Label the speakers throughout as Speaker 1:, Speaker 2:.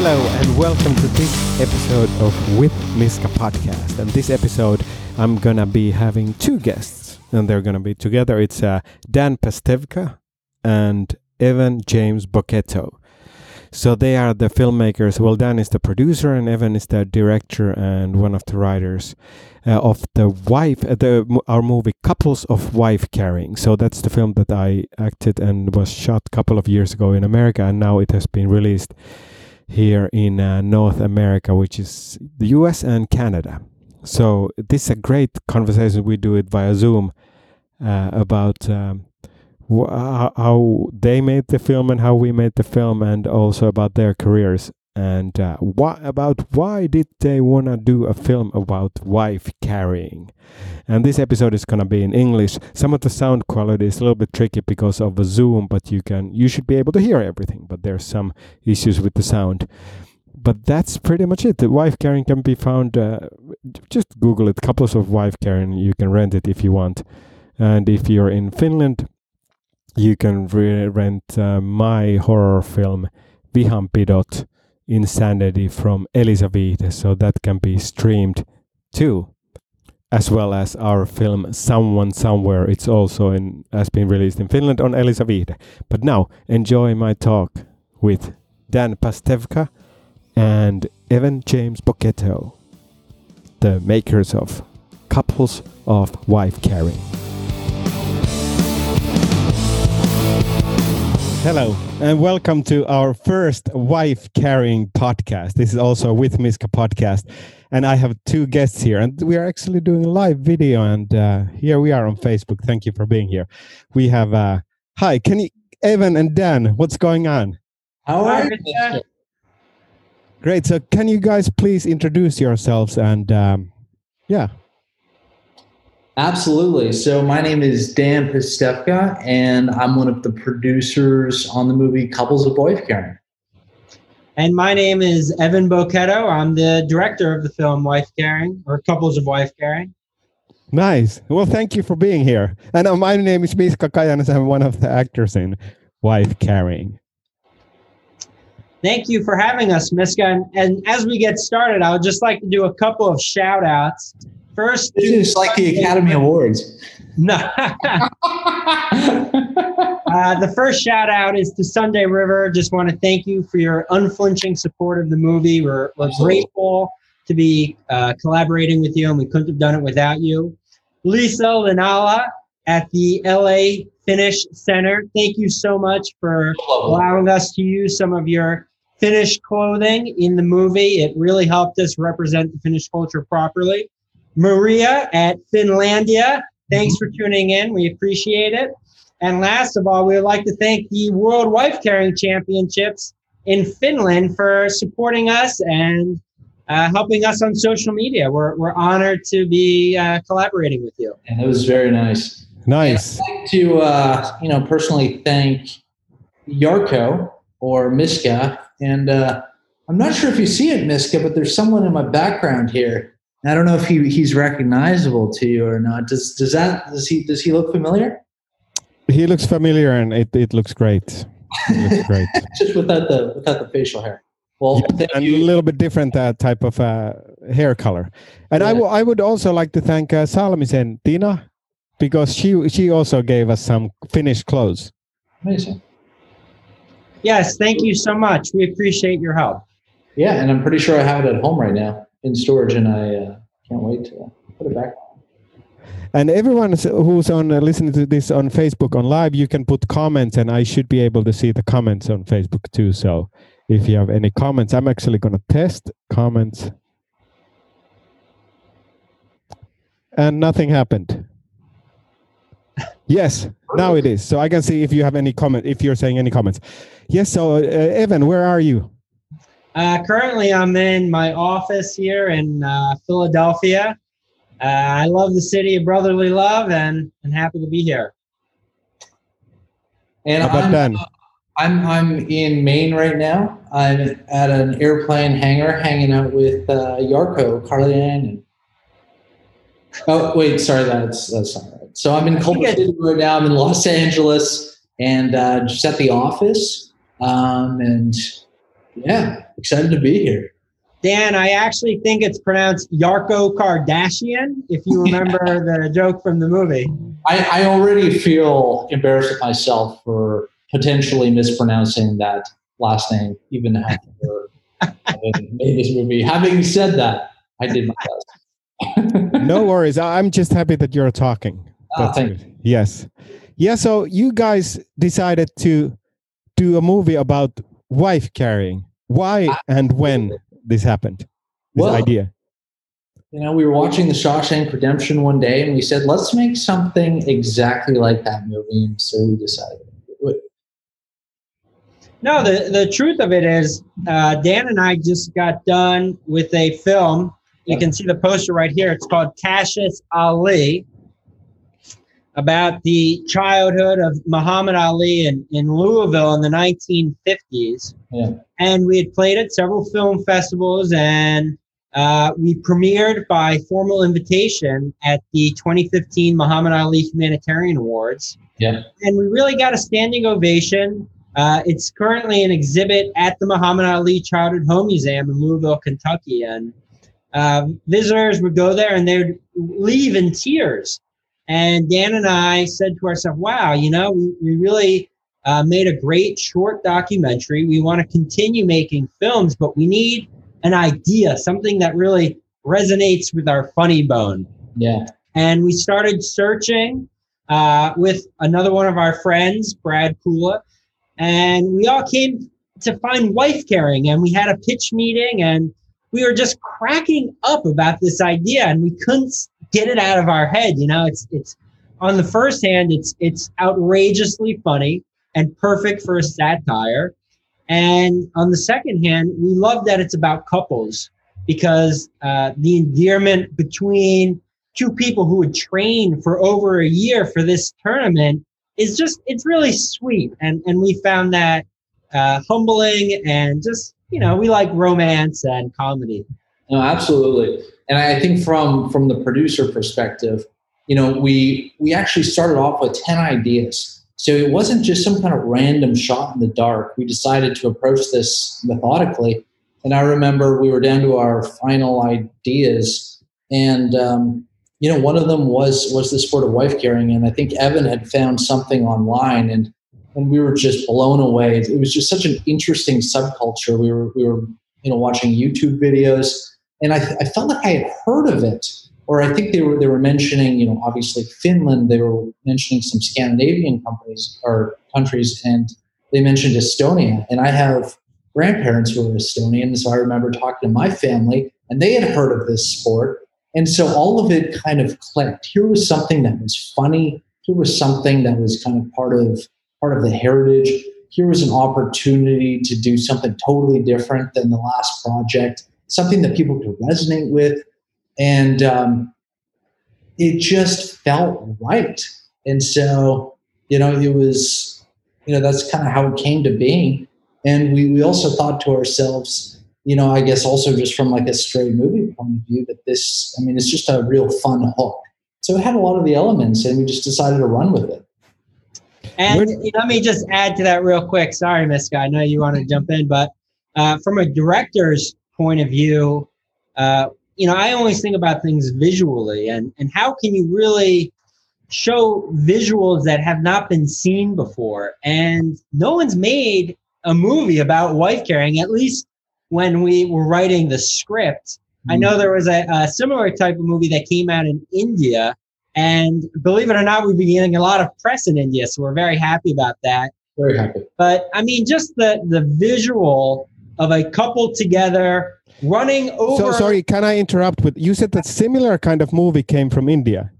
Speaker 1: Hello and welcome to this episode of With Miska podcast. And this episode, I'm gonna be having two guests, and they're gonna be together. It's uh, Dan Pastewka and Evan James Bochetto. So they are the filmmakers. Well, Dan is the producer, and Evan is the director and one of the writers uh, of the wife, uh, the our movie "Couples of Wife Carrying." So that's the film that I acted and was shot a couple of years ago in America, and now it has been released here in uh, North America, which is the US and Canada. So this is a great conversation. We do it via Zoom uh, about um, wh- how- how they made the film and how we made the film, and also about their careers and uh, why about why did they wanna do a film about wife carrying. And this episode is gonna be in English. Some of the sound quality is a little bit tricky because of the Zoom, but you can you should be able to hear everything. But there's some issues with the sound. But that's pretty much it. The wife carrying can be found. Uh, just Google it. Couples of wife carrying. You can rent it if you want. And if you're in Finland, you can re- rent uh, my horror film Vihanpidot Insanity from Elisa So that can be streamed too as well as our film Someone Somewhere. It's also in has been released in Finland on Elisa But now enjoy my talk with Dan Pastewka and Evan James Bochetto, the makers of Couples of Wife Carrying. Hello and welcome to our first wife carrying podcast. This is also with Miska podcast, and I have two guests here, and we are actually doing a live video. And uh, here we are on Facebook. Thank you for being here. We have uh, hi, can you Evan and Dan? What's going on?
Speaker 2: How are you?
Speaker 1: Great. So can you guys please introduce yourselves and um, yeah,
Speaker 2: Absolutely. So my name is Dan Pastewka, and I'm one of the producers on the movie Couples of Wife Carrying.
Speaker 3: And my name is Evan Bochetto. I'm the director of the film Wife Carrying, or Couples of Wife Carrying.
Speaker 1: nice. Well, thank you for being here. And uh, my name is Miska Kajanis. I'm one of the actors in Wife Carrying.
Speaker 3: Thank you for having us, Miska. And, and as we get started, I would just like to do a couple of shout outs. First,
Speaker 2: This is like the Academy Awards.
Speaker 3: no. Uh, the first shout out is to Sunday River. Just want to thank you for your unflinching support of the movie. We're, we're grateful to be uh, collaborating with you, and we couldn't have done it without you. Lisa Linala at the LA Finnish Center. Thank you so much for allowing us to use some of your Finnish clothing in the movie. It really helped us represent the Finnish culture properly. Maria at Finlandia, thanks for tuning in. We appreciate it. And last of all, we would like to thank the World Wife Carrying Championships in Finland for supporting us and uh, helping us on social media. We're, we're honored to be uh, collaborating with you.
Speaker 2: And it was very nice.
Speaker 1: Nice.
Speaker 2: I'd like to, uh, you know, personally thank Jarkko or Miska. And uh, I'm not sure if you see it, Miska, but there's someone in my background here. I don't know if he, he's recognizable to you or not. Does does that does he does he look familiar?
Speaker 1: He looks familiar and it, it looks great. It looks great.
Speaker 2: Just without the without the facial hair. Well, thank
Speaker 1: and a little bit different uh, type of uh, hair color. And I
Speaker 2: Yeah.
Speaker 1: wo- I would also like to thank uh, Salmisen Tina because she she also gave us some finished clothes.
Speaker 2: Amazing.
Speaker 3: Yes, thank you so much. We appreciate your help.
Speaker 2: Yeah, and I'm pretty sure I have it at home right now in storage, and I uh, can't wait to put it back.
Speaker 1: And everyone who's on uh, listening to this on Facebook on live, you can put comments, and I should be able to see the comments on Facebook too. So if you have any comments, I'm actually going to test comments, and nothing happened. Yes, now it is. So I can see if you have any comment, if you're saying any comments. Yes. So uh, Evan, where are you?
Speaker 3: Uh, currently, I'm in my office here in uh, Philadelphia. Uh, I love the city of brotherly love and, and happy to be here.
Speaker 2: And
Speaker 1: How about
Speaker 2: I'm,
Speaker 1: Dan?
Speaker 2: I'm I'm in Maine right now. I'm at an airplane hangar, hanging out with uh, Jarkko, Carlian, and oh wait, sorry, that's that's not right. So I'm in Culver City right now. I'm in Los Angeles, and uh, just at the office, um, and Yeah, excited to be here.
Speaker 3: Dan, I actually think it's pronounced Jarkko Kardashian, if you remember the joke from the movie.
Speaker 2: I, I already feel embarrassed with myself for potentially mispronouncing that last name, even after I uh, made this movie. Having said that, I did my best.
Speaker 1: no worries. I'm just happy that you're talking.
Speaker 2: Oh, thank you.
Speaker 1: Yes. Yeah, so you guys decided to do a movie about wife carrying. Why and when this happened? This
Speaker 2: Well,
Speaker 1: idea.
Speaker 2: You know, we were watching The Shawshank Redemption one day, and we said, "Let's make something exactly like that movie." And so we decided. to do it.
Speaker 3: No, the, the truth of it is, uh, Dan and I just got done with a film. You can see the poster right here. It's called Cassius Ali, about the childhood of Muhammad Ali in, in Louisville in the 1950s.
Speaker 2: Yeah.
Speaker 3: And we had played at several film festivals, and uh, we premiered by formal invitation at the 2015 Muhammad Ali Humanitarian Awards
Speaker 2: Yeah.
Speaker 3: and we really got a standing ovation. Uh, it's currently an exhibit at the Muhammad Ali Childhood Home Museum in Louisville, Kentucky, and um, visitors would go there and they would leave in tears. And Dan and I said to ourselves, "Wow, you know, we, we really uh, made a great short documentary. We want to continue making films, but we need an idea, something that really resonates with our funny bone."
Speaker 2: Yeah.
Speaker 3: and we started searching uh, with another one of our friends, Brad Kula, and we all came to find wife carrying, and we had a pitch meeting, and we were just cracking up about this idea, and we couldn't get it out of our head. You know, it's it's on the first hand, it's it's outrageously funny and perfect for a satire, and on the second hand, we love that it's about couples because uh, the endearment between two people who would train for over a year for this tournament is just it's really sweet and and we found that uh, humbling and just you know we like romance and comedy
Speaker 2: No, absolutely. And I think from from the producer perspective, you know, we we actually started off with 10 ideas. So it wasn't just some kind of random shot in the dark. We decided to approach this methodically. And I remember we were down to our final ideas, and um, you know, one of them was was the sport of wife carrying. And I think Evan had found something online, and and we were just blown away. It was just such an interesting subculture. We were we were you know watching YouTube videos, and I, I felt like I had heard of it, or I think they were they were mentioning you know obviously Finland. They were mentioning some Scandinavian companies or countries, and they mentioned Estonia. And I have grandparents who are Estonian, so I remember talking to my family, and they had heard of this sport. And so all of it kind of clicked. Here was something that was funny. Here was something that was kind of part of part of the heritage. Here was an opportunity to do something totally different than the last project, something that people could resonate with, and um, it just felt right. And so, you know, it was, you know, that's kind of how it came to being. And we we also thought to ourselves, you know, I guess also just from like a straight movie point of view, that this, I mean, it's just a real fun hook. So it had a lot of the elements, and we just decided to run with it.
Speaker 3: and let me just add to that real quick sorry Miska i know you want to jump in but uh, from a director's point of view uh, you know i always think about things visually and and how can you really show visuals that have not been seen before? And no one's made a movie about wife carrying at least when we were writing the script. I know there was a, a similar type of movie that came out in india and believe it or not we've been getting a lot of press in india so we're very happy about that.
Speaker 2: Very happy.
Speaker 3: but i mean just the the visual of a couple together running over
Speaker 1: So sorry, can I interrupt with you said that similar kind of movie came from India.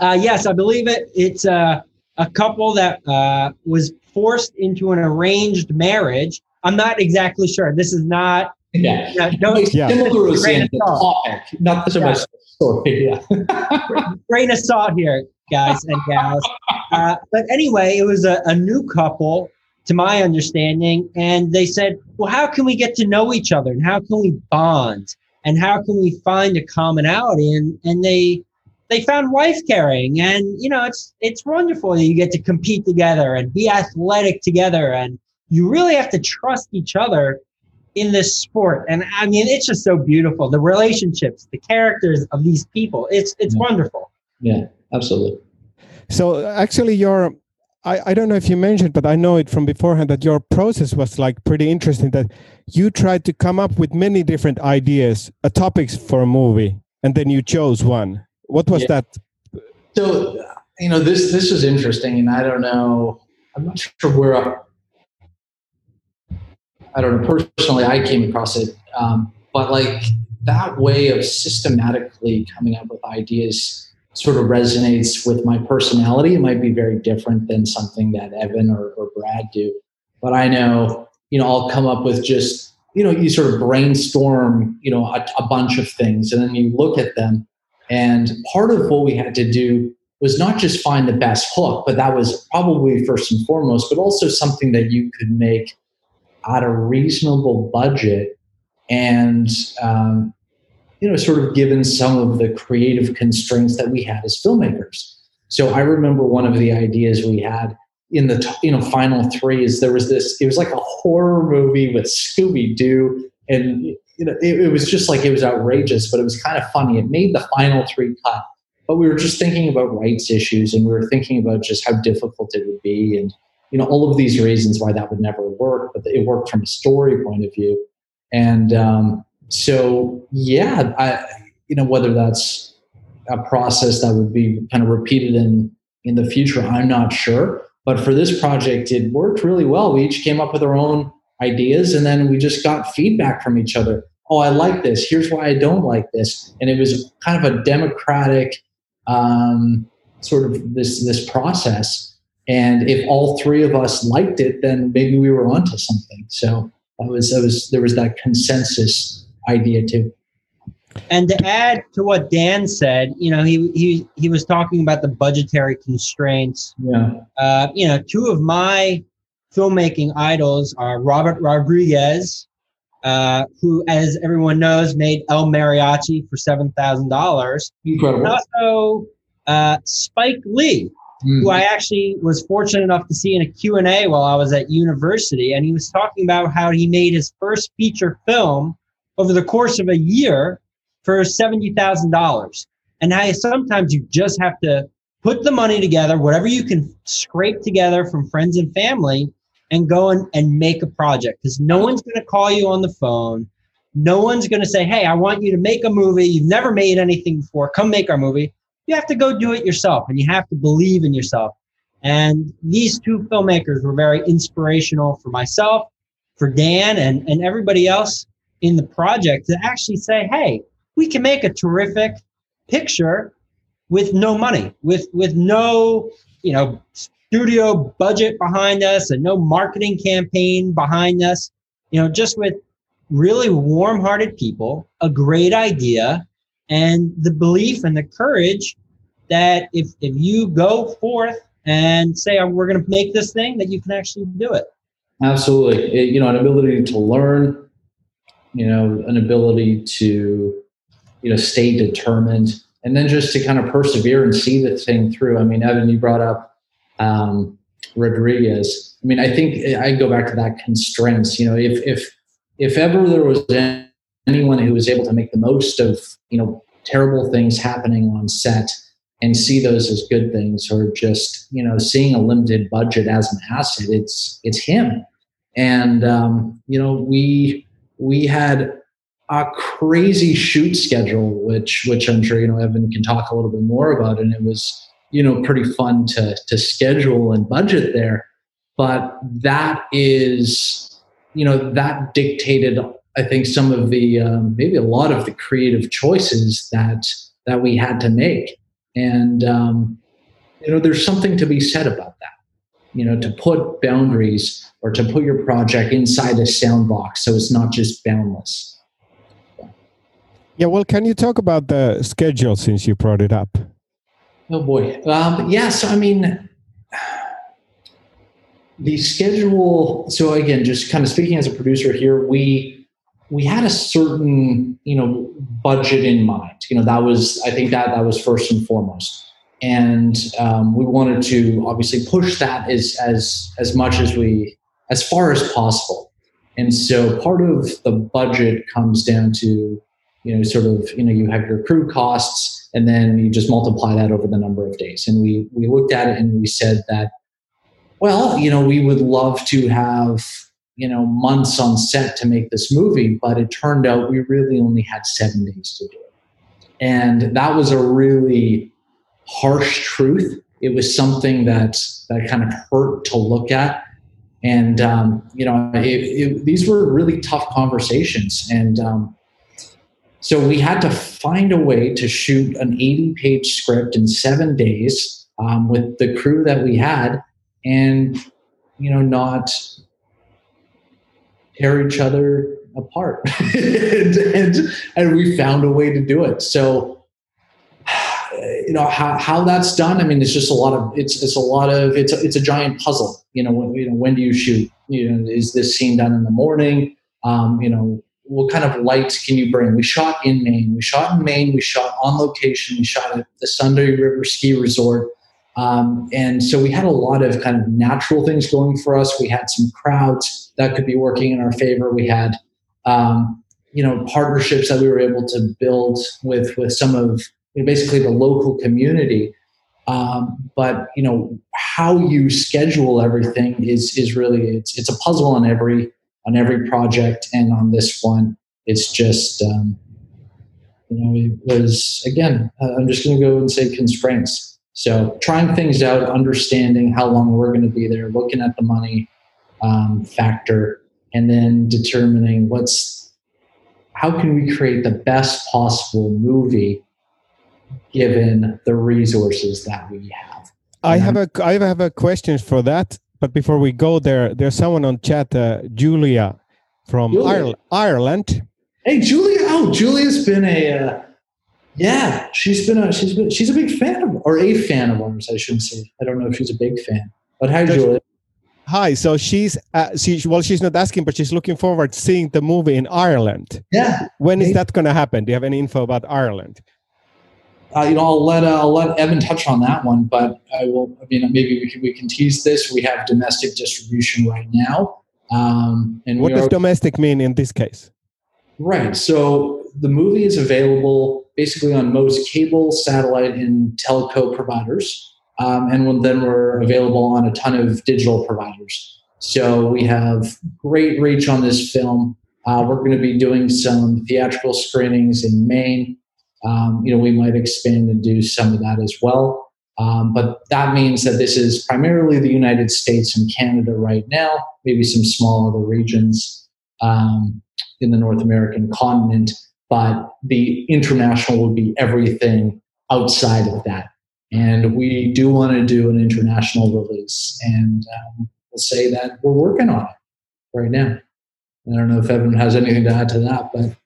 Speaker 3: Uh, yes, I believe it. It's uh, a couple that uh, was forced into an arranged marriage. I'm not exactly sure. This is not.
Speaker 2: Yeah.
Speaker 3: Uh, don't
Speaker 1: Yeah.
Speaker 2: Similar as
Speaker 3: Grain
Speaker 2: in
Speaker 3: of
Speaker 2: the
Speaker 3: salt.
Speaker 2: topic, not so much the story. Yeah.
Speaker 3: grain of salt here, guys and gals. Uh, but anyway, it was a, a new couple, to my understanding, and they said, "Well, how can we get to know each other, and how can we bond, and how can we find a commonality?" And and they they found wife carrying, and you know, it's it's wonderful that you get to compete together and be athletic together, and you really have to trust each other in this sport. And I mean, it's just so beautiful. The relationships, the characters of these people. It's it's
Speaker 2: yeah.
Speaker 3: wonderful.
Speaker 2: Yeah, absolutely.
Speaker 1: So actually, your I, I don't know if you mentioned, but I know it from beforehand that your process was like pretty interesting. That you tried to come up with many different ideas, uh, topics for a movie, and then you chose one. What was yeah. that?
Speaker 2: So you know this this was interesting, and I don't know. I'm not sure where. I, I don't know personally. I came across it, um, but like that way of systematically coming up with ideas sort of resonates with my personality. It might be very different than something that Evan or, or Brad do, but I know you know I'll come up with just you know you sort of brainstorm you know a, a bunch of things, and then you look at them. And part of what we had to do was not just find the best hook, but that was probably first and foremost, but also something that you could make at a reasonable budget and um, you know, sort of given some of the creative constraints that we had as filmmakers. So I remember one of the ideas we had in the you know final three is there was this it was like a horror movie with Scooby Doo and you know it, it, was just like it was outrageous but it was kind of funny it made the final three cut but we were just thinking about rights issues and we were thinking about just how difficult it would be and you know all of these reasons why that would never work but it worked from a story point of view and um, so yeah, I you know whether that's a process that would be kind of repeated in in the future, I'm not sure. But for this project, it worked really well. We each came up with our own ideas, and then we just got feedback from each other. Oh, I like this. Here's why I don't like this, and it was kind of a democratic um, sort of this this process. And if all three of us liked it, then maybe we were onto something. So that was that was there was that consensus idea too.
Speaker 3: And to add to what Dan said, you know, he he he was talking about the budgetary constraints.
Speaker 2: Yeah.
Speaker 3: Uh, you know, two of my filmmaking idols are Robert Rodriguez, uh, who, as everyone knows, made El Mariachi for seven thousand dollars.
Speaker 2: Incredible.
Speaker 3: And also uh, Spike Lee, mm. who I actually was fortunate enough to see in a Q and A while I was at university, and he was talking about how he made his first feature film over the course of a year for $70,000. And now sometimes you just have to put the money together, whatever you can scrape together from friends and family, and go and, and make a project because no one's going to call you on the phone. No one's going to say, Hey, I want you to make a movie. You've never made anything before. Come make our movie. You have to go do it yourself and you have to believe in yourself. And these two filmmakers were very inspirational for myself, for Dan, and, and everybody else in the project to actually say, hey, we can make a terrific picture with no money, with with no, you know, studio budget behind us and no marketing campaign behind us, you know, just with really warm-hearted people, a great idea, and the belief and the courage that if if you go forth and say oh, we're going to make this thing that you can actually do it.
Speaker 2: Absolutely. It, you know an ability to learn you know, an ability to, you know, stay determined and then just to kind of persevere and see the thing through. I mean, Evan, you brought up um, Rodriguez. I mean, I think I go back to that constraints. You know, if if if ever there was anyone who was able to make the most of you know terrible things happening on set and see those as good things, or just you know seeing a limited budget as an asset, it's it's him. And um, you know, we we had a crazy shoot schedule, which which I'm sure you know Evan can talk a little bit more about, and it was you know pretty fun to to schedule and budget there. But that is you know that dictated I think some of the um, maybe a lot of the creative choices that that we had to make, and um, you know there's something to be said about that. You know to put boundaries or to put your project inside a sound box so it's not just boundless.
Speaker 1: Yeah, well, can you talk about the schedule since you brought it up?
Speaker 2: Oh boy. Um, yeah, so I mean, the schedule. So again, just kind of speaking as a producer here, we we had a certain you know budget in mind. You know that was I think that that was first and foremost, and um, we wanted to obviously push that as as as much as we as far as possible. And so part of the budget comes down to, you know, sort of, you know, you have your crew costs and then you just multiply that over the number of days. And we we looked at it and we said that, well, you know, we would love to have, you know, months on set to make this movie, but it turned out we really only had seven days to do it. And that was a really harsh truth. It was something that that kind of hurt to look at and um, you know it, it, these were really tough conversations. And um, so we had to find a way to shoot an 80 page script in seven days um, with the crew that we had and you know not tear each other apart. And, and, and we found a way to do it. So you know how, how that's done i mean it's just a lot of it's it's a lot of it's a, it's a giant puzzle. You know when, you know when do you shoot? You know is this scene done in the morning? Um, you know what kind of lights can you bring? We shot in maine. We shot in maine. We shot on location. We shot at the sunday river ski resort. Um, and so we had a lot of kind of natural things going for us. We had some crowds that could be working in our favor. We had um, you know partnerships that we were able to build with with some of you know, basically the local community. Um, but you know how you schedule everything is is really it's it's a puzzle on every on every project, and on this one, it's just um, you know it was again. I'm just going to go and say constraints. So trying things out, understanding how long we're going to be there, looking at the money um, factor, and then determining what's how can we create the best possible movie given the resources that we have.
Speaker 1: I have a I have a question for that, but before we go there, there's someone on chat, uh, Julia from Julia. Ireland.
Speaker 2: Hey, Julia! Oh, Julia's been a uh, yeah, she's been a she's been she's a big fan of or a fan of ours. I shouldn't say. I don't know if she's a big fan, but hi, Julia.
Speaker 1: Hi. So she's uh, she well, she's not asking, but she's looking forward to seeing the movie in Ireland.
Speaker 2: Yeah.
Speaker 1: When is that going to happen? Do you have any info about Ireland?
Speaker 2: Uh, you know, I'll let uh, I'll let Evan touch on that one, but I will. I mean, maybe we can, we can tease this. We have domestic distribution right now, um, and
Speaker 1: what does are, domestic mean in this case?
Speaker 2: Right. So the movie is available basically on most cable, satellite, and telco providers, um, and then we're available on a ton of digital providers. So we have great reach on this film. Uh, we're going to be doing some theatrical screenings in Maine um, you know, we might expand and do some of that as well. Um, but that means that this is primarily the United States and Canada right now, maybe some small other regions um, in the North American continent. But the international would be everything outside of that. And we do want to do an international release. And um, we'll say that we're working on it right now. I don't know if Evan has anything to add to that, but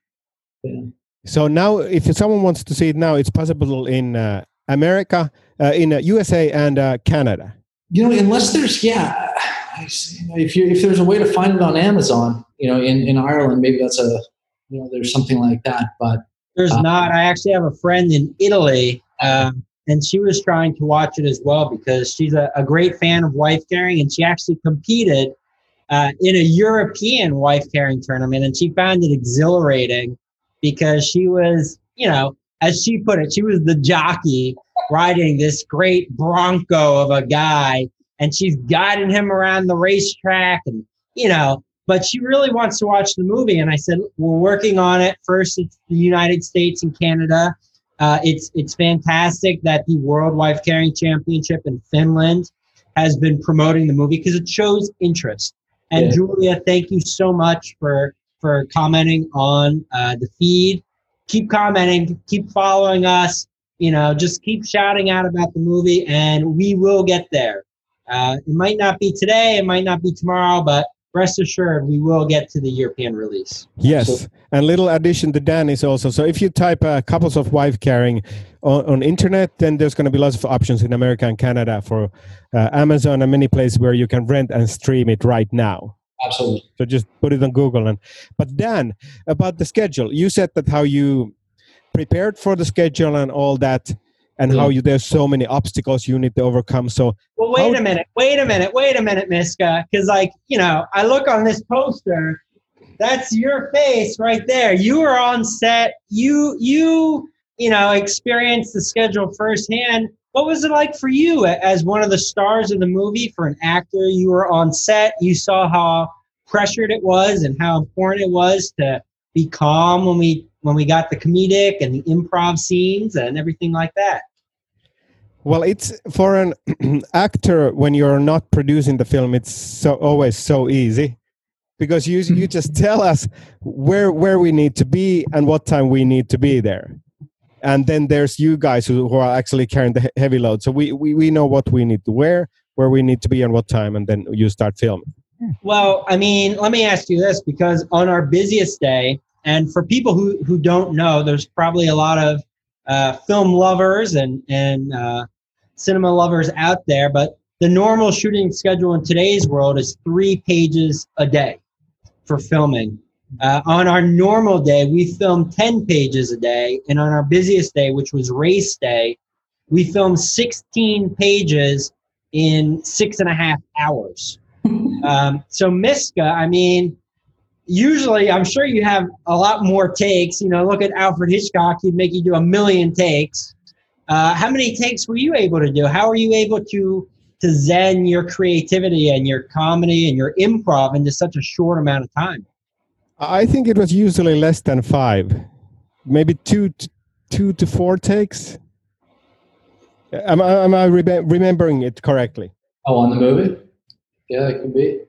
Speaker 2: yeah.
Speaker 1: So now, if someone wants to see it now, it's possible in uh, America, uh, in uh, USA, and uh, Canada.
Speaker 2: You know, unless there's yeah, if you if there's a way to find it on Amazon, you know, in in Ireland, maybe that's a you know, there's something like that. But
Speaker 3: there's uh, not. I actually have a friend in Italy. Um, and she was trying to watch it as well because she's a, a great fan of wife carrying and she actually competed uh, in a European wife carrying tournament and she found it exhilarating because she was, you know, as she put it, she was the jockey riding this great bronco of a guy and she's guiding him around the racetrack and, you know, but she really wants to watch the movie. And I said, we're working on it. First, it's the United States and Canada. Uh, it's it's fantastic that the World Wife Carrying Championship in Finland has been promoting the movie because it shows interest. And yeah. Julia, thank you so much for for commenting on uh, the feed. Keep commenting, keep following us. You know, just keep shouting out about the movie, and we will get there. Uh, it might not be today, it might not be tomorrow, but rest assured we will get to the European release.
Speaker 1: Yes, and little addition to Dan is also so if you type uh, couples of wife carrying on, on, internet, then there's going to be lots of options in America and Canada for uh, Amazon and many places where you can rent and stream it right now.
Speaker 2: Absolutely.
Speaker 1: So just put it on Google. And but Dan, about the schedule, you said that how you prepared for the schedule and all that, and yeah. how you there's so many obstacles you need to overcome. So
Speaker 3: well, wait how, a minute, wait a minute, wait a minute, Miska, because like you know, I look on this poster That's your face right there. You were on set. You you you know experienced the schedule firsthand. What was it like for you as one of the stars of the movie? For an actor, you were on set. You saw how pressured it was and how important it was to be calm when we when we got the comedic and the improv scenes and everything like that.
Speaker 1: Well, it's for an actor when you're not producing the film. It's so always so easy because you you just tell us where where we need to be and what time we need to be there, and then there's you guys who, who are actually carrying the heavy load. So we, we we know what we need to wear, where we need to be, and what time, and then you start filming.
Speaker 3: Well, I mean, let me ask you this because on our busiest day, and for people who who don't know, there's probably a lot of uh, film lovers and and uh, cinema lovers out there, but the normal shooting schedule in today's world is three pages a day for filming. Uh, on our normal day, we film 10 pages a day. And on our busiest day, which was race day, we filmed 16 pages in six and a half hours. um, so, Miska, I mean, usually I'm sure you have a lot more takes. You know, look at Alfred Hitchcock, he'd make you do a million takes. Uh, how many takes were you able to do? How are you able to to zen your creativity and your comedy and your improv into such a short amount of time?
Speaker 1: I think it was usually less than five, maybe two, to, two to four takes. Am I, am I re- remembering it correctly?
Speaker 2: Oh, on the movie? Yeah, it could be.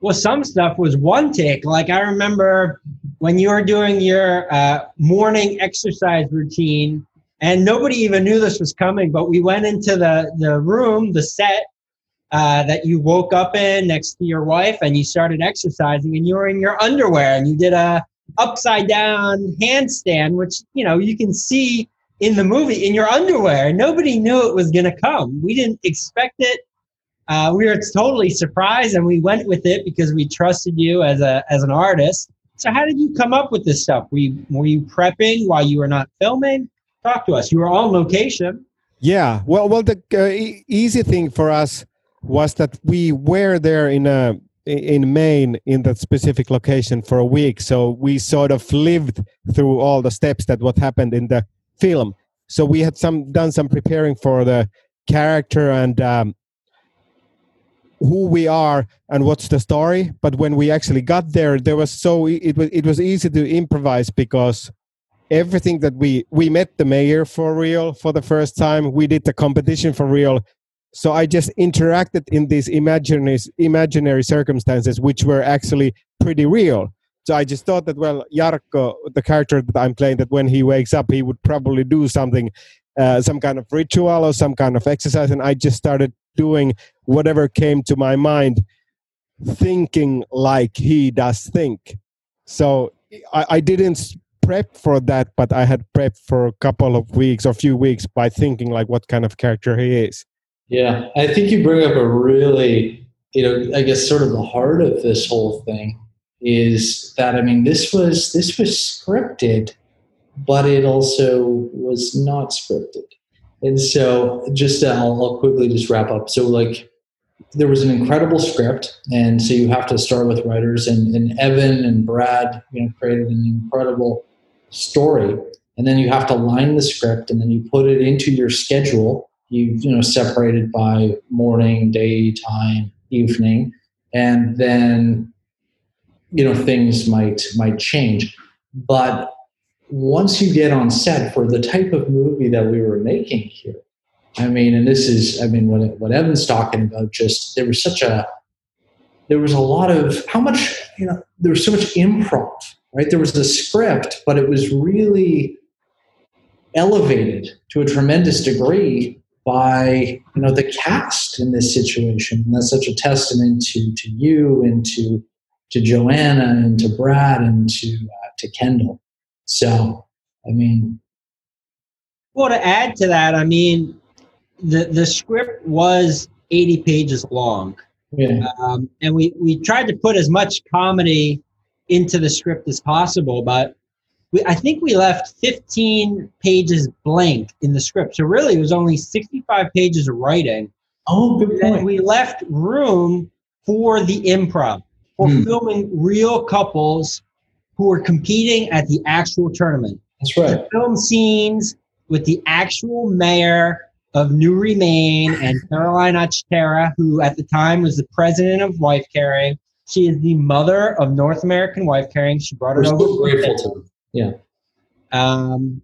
Speaker 3: Well, some stuff was one take. Like I remember when you were doing your uh, morning exercise routine and nobody even knew this was coming. But we went into the the room, the set uh, that you woke up in next to your wife, and you started exercising, and you were in your underwear, and you did a upside down handstand, which you know you can see in the movie in your underwear. Nobody knew it was going to come. We didn't expect it. Uh, we were totally surprised, and we went with it because we trusted you as a as an artist. So, how did you come up with this stuff? Were you, were you prepping while you were not filming? talk to us. You were on location.
Speaker 1: Yeah. Well, well, the uh, e- easy thing for us was that we were there in a in Maine in that specific location for a week, so we sort of lived through all the steps that what happened in the film. So we had some done some preparing for the character and um, who we are and what's the story. But when we actually got there, there was so it was it was easy to improvise because everything that we we met the mayor for real for the first time we did the competition for real so i just interacted in these imaginary imaginary circumstances which were actually pretty real. So i just thought that well Jarkko the character that i'm playing that when he wakes up he would probably do something uh, some kind of ritual or some kind of exercise. And i just started doing whatever came to my mind thinking like he does think. So I, I didn't prep for that, but I had prepped for a couple of weeks or a few weeks by thinking like what kind of character he is.
Speaker 2: Yeah, I think you bring up a really, you know, I guess sort of the heart of this whole thing is that I mean this was this was scripted, but it also was not scripted. And so just uh, I'll, I'll quickly just wrap up. So like there was an incredible script, and so you have to start with writers, and, and Evan and Brad, you know, created an incredible story and then you have to line the script and then you put it into your schedule you you know separated by morning daytime evening and then you know things might might change but once you get on set for the type of movie that we were making here i mean and this is i mean what, what evan's talking about just there was such a there was a lot of how much you know there was so much improv right? There was a script, but it was really elevated to a tremendous degree by you know the cast in this situation. And that's such a testament to to you and to to Johanna and to Brad and to uh, to Kendall. So, I mean,
Speaker 3: well, to add to that, I mean, the the script was eighty pages long.
Speaker 2: Yeah.
Speaker 3: Um, and we we tried to put as much comedy into the script as possible. But we, I think we left 15 pages blank in the script. So really, it was only 65 pages of writing.
Speaker 2: Oh, good point.
Speaker 3: And we left room for the improv. for mm. filming real couples who were competing at the actual tournament.
Speaker 2: That's right. To
Speaker 3: film scenes with the actual mayor of Newry, Maine, and Caroline Achterra, who at the time was the president of Wife Carrying. She is the mother of North American Wife Carrying. She brought it over.
Speaker 2: So grateful to. Yeah.
Speaker 3: Um,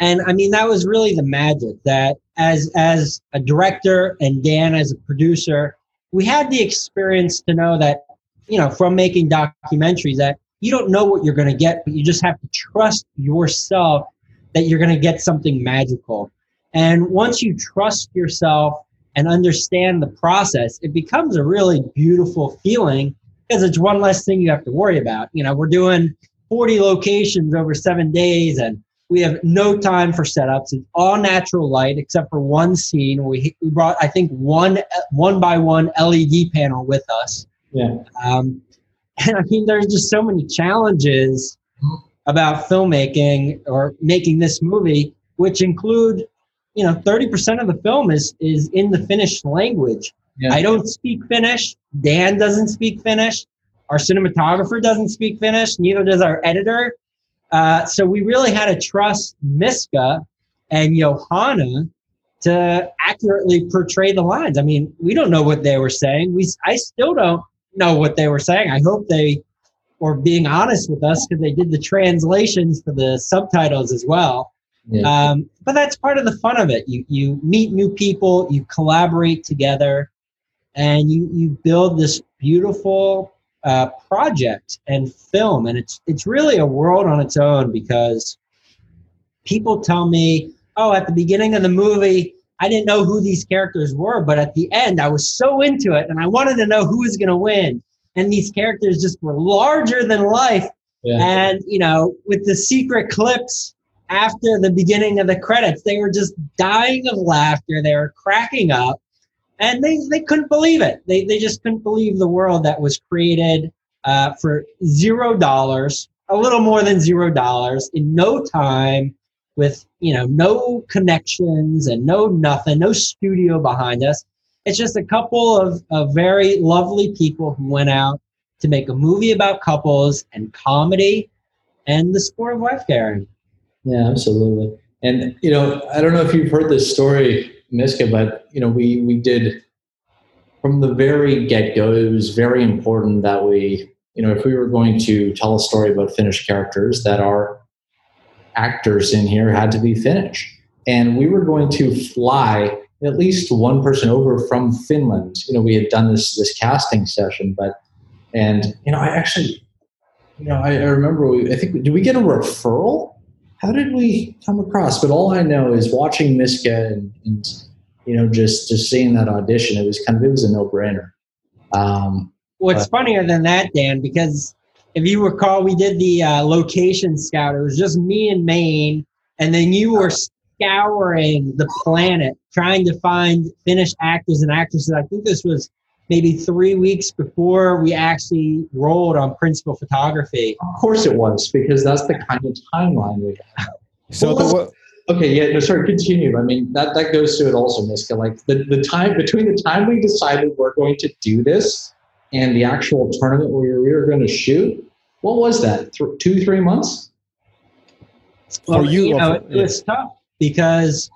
Speaker 3: and I mean that was really the magic that as as a director and Dan as a producer, we had the experience to know that you know from making documentaries that you don't know what you're going to get, but you just have to trust yourself that you're going to get something magical. And once you trust yourself and understand the process, it becomes a really beautiful feeling because it's one less thing you have to worry about. You know, we're doing 40 locations over seven days and we have no time for setups. It's all natural light except for one scene. We, we brought, I think, one one by one LED panel with us.
Speaker 2: Yeah.
Speaker 3: Um, and I mean, there's just so many challenges about filmmaking or making this movie, which include, you know, 30% of the film is is in the Finnish language. Yeah. I don't speak Finnish. Dan doesn't speak Finnish. Our cinematographer doesn't speak Finnish. Neither does our editor. Uh, so we really had to trust Miska and Johanna to accurately portray the lines. I mean, we don't know what they were saying. We I still don't know what they were saying. I hope they were being honest with us because they did the translations for the subtitles as well. Yeah. Um, but that's part of the fun of it. You you meet new people, you collaborate together, and you you build this beautiful uh, project and film, and it's it's really a world on its own because people tell me, oh, at the beginning of the movie, I didn't know who these characters were, but at the end, I was so into it, and I wanted to know who was going to win. And these characters just were larger than life. Yeah. And you know, with the secret clips after the beginning of the credits, they were just dying of laughter. They were cracking up and they, they couldn't believe it. They, they just couldn't believe the world that was created uh, for zero dollars, a little more than zero dollars in no time with you know no connections and no nothing, no studio behind us. It's just a couple of, of very lovely people who went out to make a movie about couples and comedy and the sport of wife carrying.
Speaker 2: Yeah, absolutely. And you know, I don't know if you've heard this story Miska, but you know, we we did from the very get go. It was very important that we, you know, if we were going to tell a story about Finnish characters, that our actors in here had to be Finnish, and we were going to fly at least one person over from Finland. You know, we had done this this casting session, but and you know, I actually, you know, I, I remember we, I think did we get a referral how did we come across? But all I know is watching Miska and, and you know just just seeing that audition. It was kind of it was a no brainer. Um,
Speaker 3: What's but, funnier than that, Dan? Because if you recall, we did the uh, location scout. It was just me and Maine, and then you were scouring the planet trying to find Finnish actors and actresses. I think this was maybe three weeks before we actually rolled on principal photography.
Speaker 2: Of course it was, because that's the kind of timeline we have. So well, the, okay, yeah, no, sorry, continue. I mean, that, that goes to it also, Miska. Like the, the time between the time we decided we're going to do this and the actual tournament where we were going to shoot, what was that? Th- two, three months?
Speaker 3: Well, For you, you know, it, it was tough because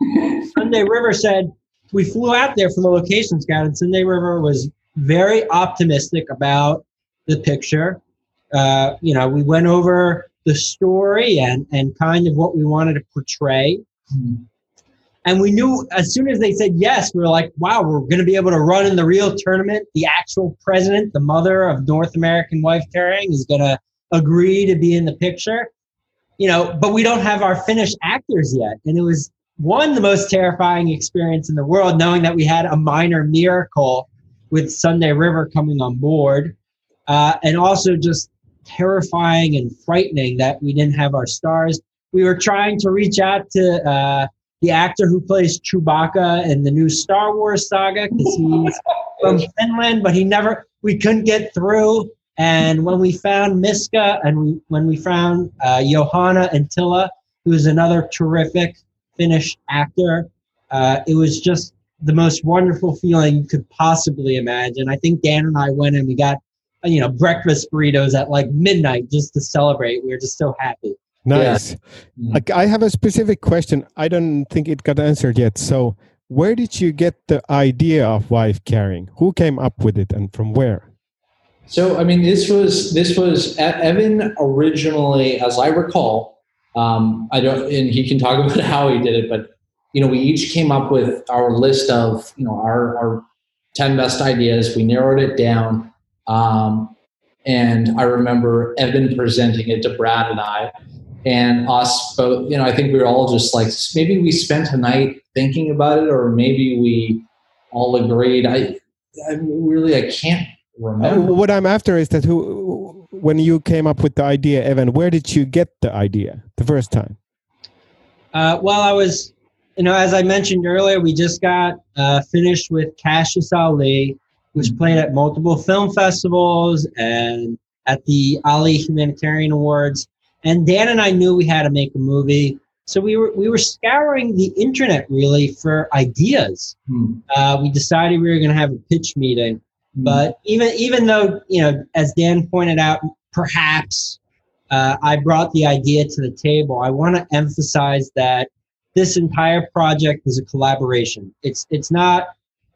Speaker 3: Sunday River said we flew out there for the location scout, and Sunday River was very optimistic about the picture. Uh, you know, we went over the story and, and kind of what we wanted to portray. Mm-hmm. And we knew as soon as they said yes, we were like, wow, we're going to be able to run in the real tournament. The actual president, the mother of North American Wife carrying, is going to agree to be in the picture. You know, but we don't have our finished actors yet. And it was one, the most terrifying experience in the world, knowing that we had a minor miracle with Sunday River coming on board, uh, and also just terrifying and frightening that we didn't have our stars. We were trying to reach out to uh, the actor who plays Chewbacca in the new Star Wars saga because he's from Finland, but he never. We couldn't get through. And when we found Miska and when we found uh, Johanna Anttila, who's another terrific Finnish actor, uh, it was just the most wonderful feeling you could possibly imagine. I think Dan and I went and we got you know, breakfast burritos at like midnight just to celebrate. We were just so happy.
Speaker 1: Nice. Yeah. I have a specific question. I don't think it got answered yet. So, where did you get the idea of wife carrying? Who came up with it, and from where?
Speaker 2: So, I mean, this was this was Evan originally, as I recall. Um, I don't, and he can talk about how he did it, but you know, we each came up with our list of you know our our ten best ideas. We narrowed it down. Um, and I remember Evan presenting it to Brad and I, and us both. You know, I think we were all just like maybe we spent a night thinking about it, or maybe we all agreed. I, I really I can't remember.
Speaker 1: Uh, what I'm after is that who, when you came up with the idea, Evan, where did you get the idea the first time?
Speaker 3: Uh, well, I was, you know, as I mentioned earlier, we just got uh, finished with Cassius Ali which played at multiple film festivals and at the Ali Humanitarian Awards. And Dan and I knew we had to make a movie. So we were we were scouring the internet really for ideas. Hmm. Uh, we decided we were going to have a pitch meeting, hmm. but even even though you know, as Dan pointed out, perhaps uh, I brought the idea to the table. I want to emphasize that this entire project was a collaboration. It's it's not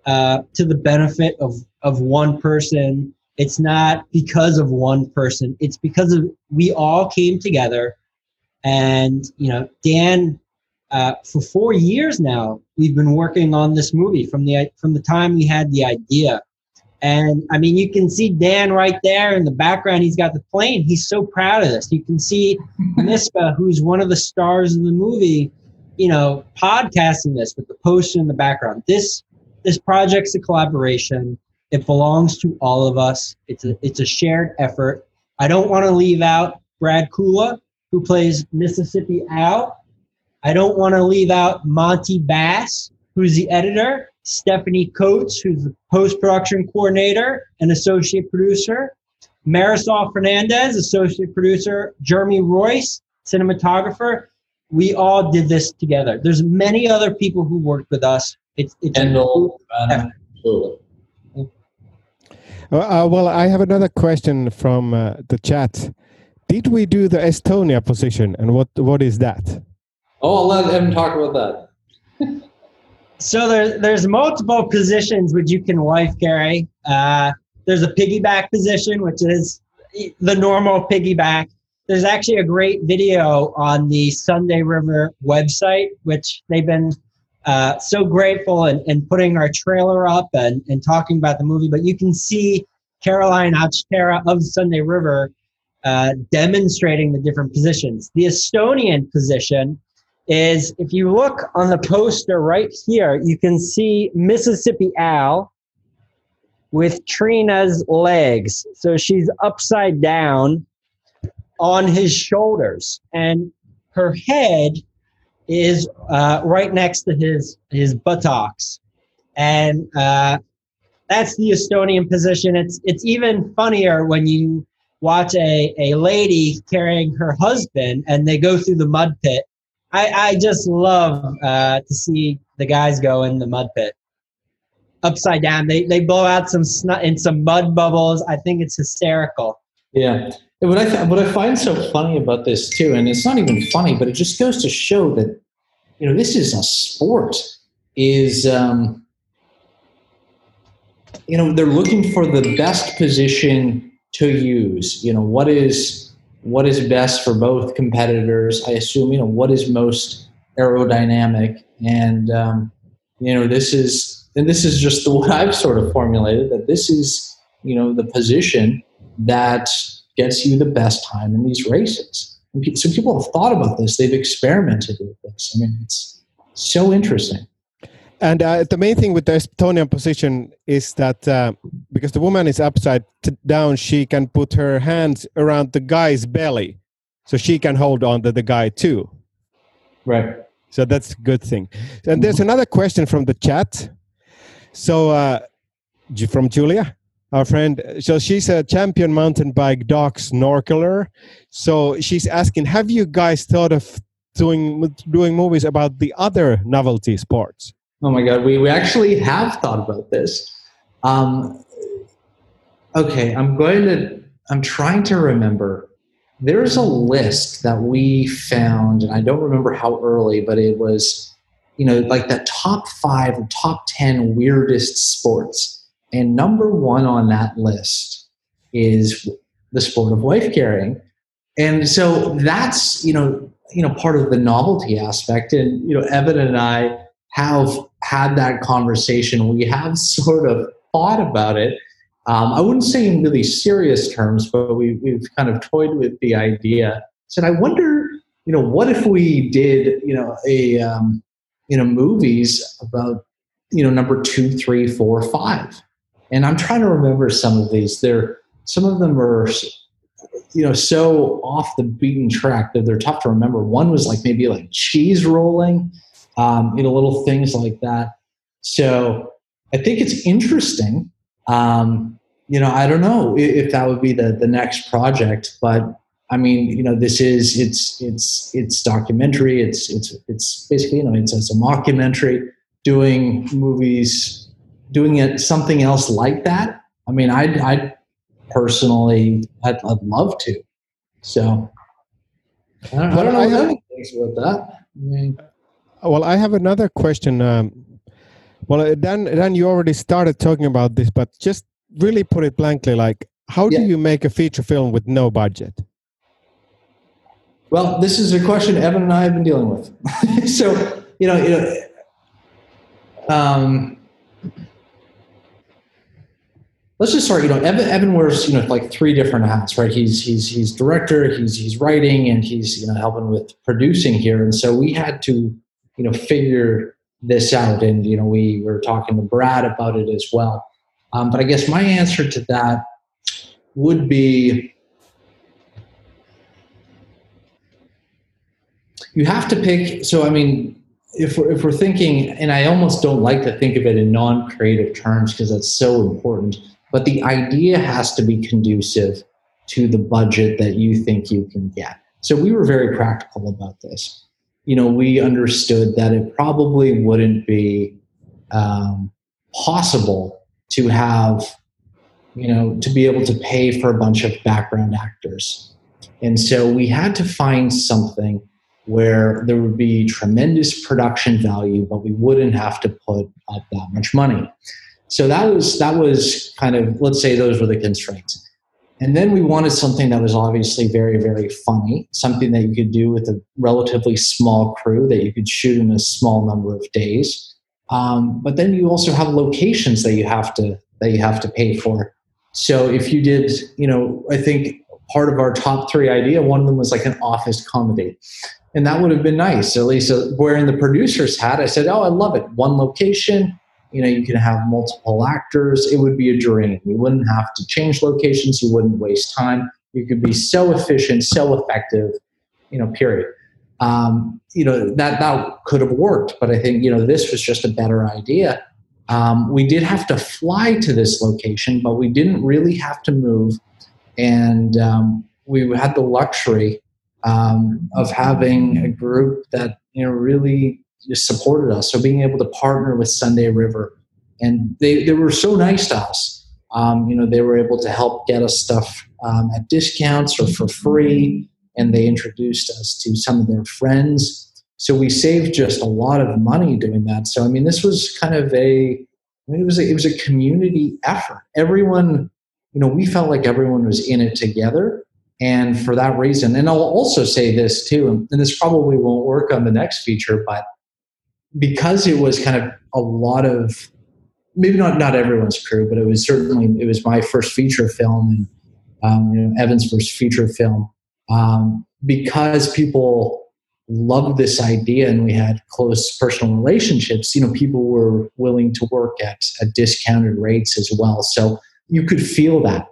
Speaker 3: uh, to the benefit of of one person. It's not because of one person. It's because of we all came together, and you know, Dan. Uh, for four years now, we've been working on this movie from the from the time we had the idea. And I mean, you can see Dan right there in the background. He's got the plane. He's so proud of this. You can see Miska, who's one of the stars of the movie, you know, podcasting this with the poster in the background. This this project's a collaboration. It belongs to all of us. It's a it's a shared effort. I don't want to leave out Brad Kula, who plays Mississippi Al. I don't want to leave out Monty Bass, who's the editor, Stephanie Coates, who's the post production coordinator and associate producer, Marisol Fernandez, associate producer, Jeremy Royce, cinematographer. We all did this together. There's many other people who worked with us it's it's
Speaker 2: Kendall, uh,
Speaker 1: uh, well, I have another question from uh, the chat. Did we do the Estonia position, and what what is that?
Speaker 2: Oh, I'll let him talk about that.
Speaker 3: so there, there's multiple positions which you can wife carry. Uh, there's a piggyback position, which is the normal piggyback. There's actually a great video on the Sunday River website, which they've been uh, so grateful and, and putting our trailer up and, and talking about the movie. But you can see Caroline Achtera of Sunday River uh, demonstrating the different positions. The Estonian position is if you look on the poster right here, you can see Mississippi Al with Trina's legs. So she's upside down on his shoulders, and her head is uh, right next to his his buttocks, and uh, that's the Estonian position. It's it's even funnier when you watch a, a lady carrying her husband and they go through the mud pit. I, I just love uh, to see the guys go in the mud pit upside down. They they blow out some snot and some mud bubbles. I think it's hysterical.
Speaker 2: Yeah. What I what I find so funny about this too, and it's not even funny, but it just goes to show that you know this is a sport. Is um, you know they're looking for the best position to use. You know what is what is best for both competitors. I assume you know what is most aerodynamic, and um, you know this is and this is just the what I've sort of formulated that this is you know the position that gets you the best time in these races. And so people have thought about this. They've experimented with this. I mean, it's so interesting.
Speaker 1: And uh, the main thing with the Estonian position is that uh, because the woman is upside down, she can put her hands around the guy's belly, so she can hold on to the guy too.
Speaker 2: Right.
Speaker 1: So that's a good thing. And there's another question from the chat. So uh, from Julia our friend. So she's a champion mountain bike dog snorkeler. So she's asking, have you guys thought of doing doing movies about the other novelty sports?
Speaker 2: Oh my God, we, we actually have thought about this. Um, okay, I'm going to, I'm trying to remember. There's a list that we found, and I don't remember how early, but it was, you know, like the top five or top 10 weirdest sports. And number one on that list is the sport of wife carrying. And so that's, you know, you know, part of the novelty aspect. And, you know, Evan and I have had that conversation. We have sort of thought about it um, I wouldn't say in really serious terms, but we, we've kind of toyed with the idea. Said, I wonder, you know, what if we did, you know, a, um, you know, movies about, you know, number two, three, four, five. And I'm trying to remember some of these. They're some of them are, you know, so off the beaten track that they're tough to remember. One was like maybe like cheese rolling, um, you know, little things like that. So I think it's interesting um, you know, I don't know if that would be the the next project, but I mean, you know, this is it's it's it's documentary. It's it's it's basically you know it's, it's a mockumentary doing movies, doing it something else like that. I mean, I I personally I'd, I'd love to. So I don't, I don't know I have, that. I mean,
Speaker 1: well, I have another question. Um, well, Dan, Dan, you already started talking about this, but just really put it blankly, like, how do you make a feature film with no budget?
Speaker 2: Well, this is a question Evan and I have been dealing with. so, you know, you know, um, let's just start. You know, Evan, Evan wears you know like three different hats, right? He's he's he's director, he's he's writing, and he's you know helping with producing here. And so we had to you know figure this out. And, you know, we were talking to Brad about it as well. Um, but I guess my answer to that would be you have to pick. So, I mean, if we're, if we're thinking, and I almost don't like to think of it in non creative terms because that's so important, but the idea has to be conducive to the budget that you think you can get. So, we were very practical about this you know, we understood that it probably wouldn't be um, possible to have, you know, to be able to pay for a bunch of background actors. And so we had to find something where there would be tremendous production value, but we wouldn't have to put up that much money. So that was that was kind of let's say those were the constraints. And then we wanted something that was obviously very, very funny, something that you could do with a relatively small crew that you could shoot in a small number of days. Um, but then you also have locations that you have to that you have to pay for. So if you did, you know, I think part of our top three idea, one of them was like an office comedy. And that would have been nice. At least uh, wearing the producer's hat, I said, Oh, I love it. One location, you know you can have multiple actors. It would be a dream. You wouldn't have to change locations. You wouldn't waste time. You could be so efficient so effective you know period. Um, you know that that could have worked but i think you know this was just a better idea. Um, we did have to fly to this location but we didn't really have to move. And um, we had the luxury um, of having a group that you know really just supported us. So being able to partner with Sunday River, and they, they were so nice to us. Um, you know, they were able to help get us stuff um, at discounts or for free, and they introduced us to some of their friends. So we saved just a lot of money doing that. So I mean, this was kind of a, I mean, it was a, it was a community effort. Everyone, you know, we felt like everyone was in it together. And for that reason, and I'll also say this too, and this probably won't work on the next feature, but because it was kind of a lot of maybe not not everyone's crew, but it was certainly it was my first feature film and um, you know, Evan's first feature film. Um, because people loved this idea and we had close personal relationships, you know, people were willing to work at, at discounted rates as well. So you could feel that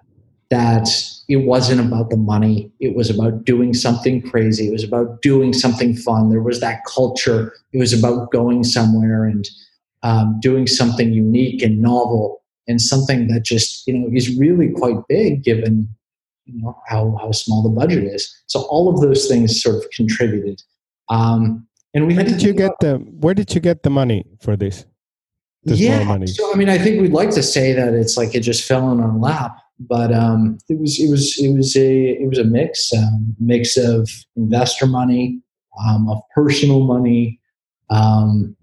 Speaker 2: that it wasn't about the money. It was about doing something crazy. It was about doing something fun. There was that culture. It was about going somewhere and um, doing something unique and novel and something that just, you know, is really quite big given, you know, how, how small the budget is. So all of those things sort of contributed. Um, and we
Speaker 1: where did you get the, where did you get the money for this?
Speaker 2: yeah. So, I mean, I think we'd like to say that it's like it just fell in our lap but um, it was it was it was a it was a mix um, mix of investor money, um, of personal money, um,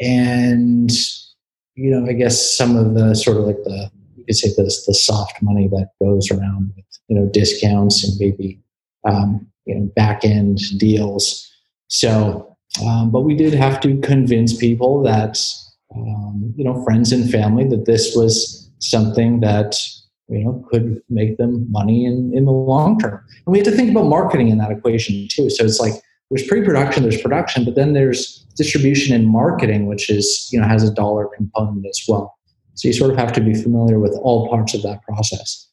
Speaker 2: and you know I guess some of the sort of like the you could say this the soft money that goes around with you know discounts and maybe um, you know back end deals. So, um, but we did have to convince people that um, you know friends and family that this was something that you know could make them money in, in the long term. And we have to think about marketing in that equation too. So it's like there's pre-production there's production but then there's distribution and marketing which is you know has a dollar component as well. So you sort of have to be familiar with all parts of that process.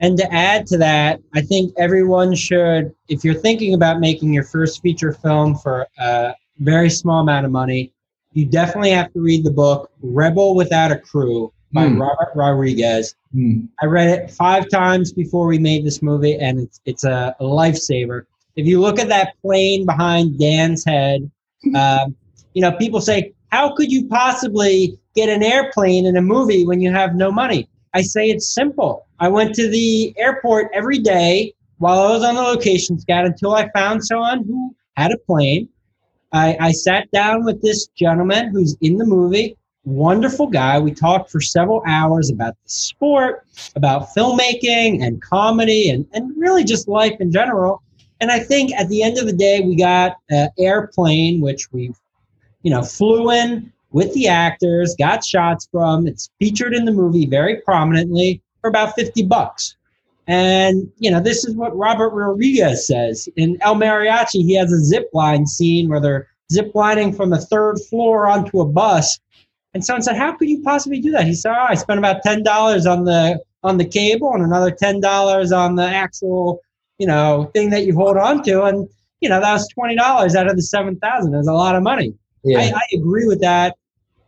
Speaker 3: And to add to that i think everyone should if you're thinking about making your first feature film for a very small amount of money you definitely have to read the book rebel without a crew by mm. Robert Rodriguez. Mm. I read it five times before we made this movie, and it's it's a, a lifesaver. If you look at that plane behind Dan's head, um, you know people say, "How could you possibly get an airplane in a movie when you have no money?" I say it's simple. I went to the airport every day while I was on the location scout until I found someone who had a plane. I, I sat down with this gentleman who's in the movie wonderful guy. We talked for several hours about the sport, about filmmaking and comedy, and, and really just life in general. And I think at the end of the day, we got an airplane, which we, you know, flew in with the actors, got shots from. It's featured in the movie very prominently for about 50 bucks. And, you know, this is what Robert Rodriguez says. In El Mariachi, he has a zip line scene where they're zip lining from the third floor onto a bus and someone said, "How could you possibly do that?" He said, oh, "I spent about ten dollars on the on the cable and another ten dollars on the actual, you know, thing that you hold on to, and you know that was twenty dollars out of the seven thousand. That's a lot of money. Yeah. I, I agree with that.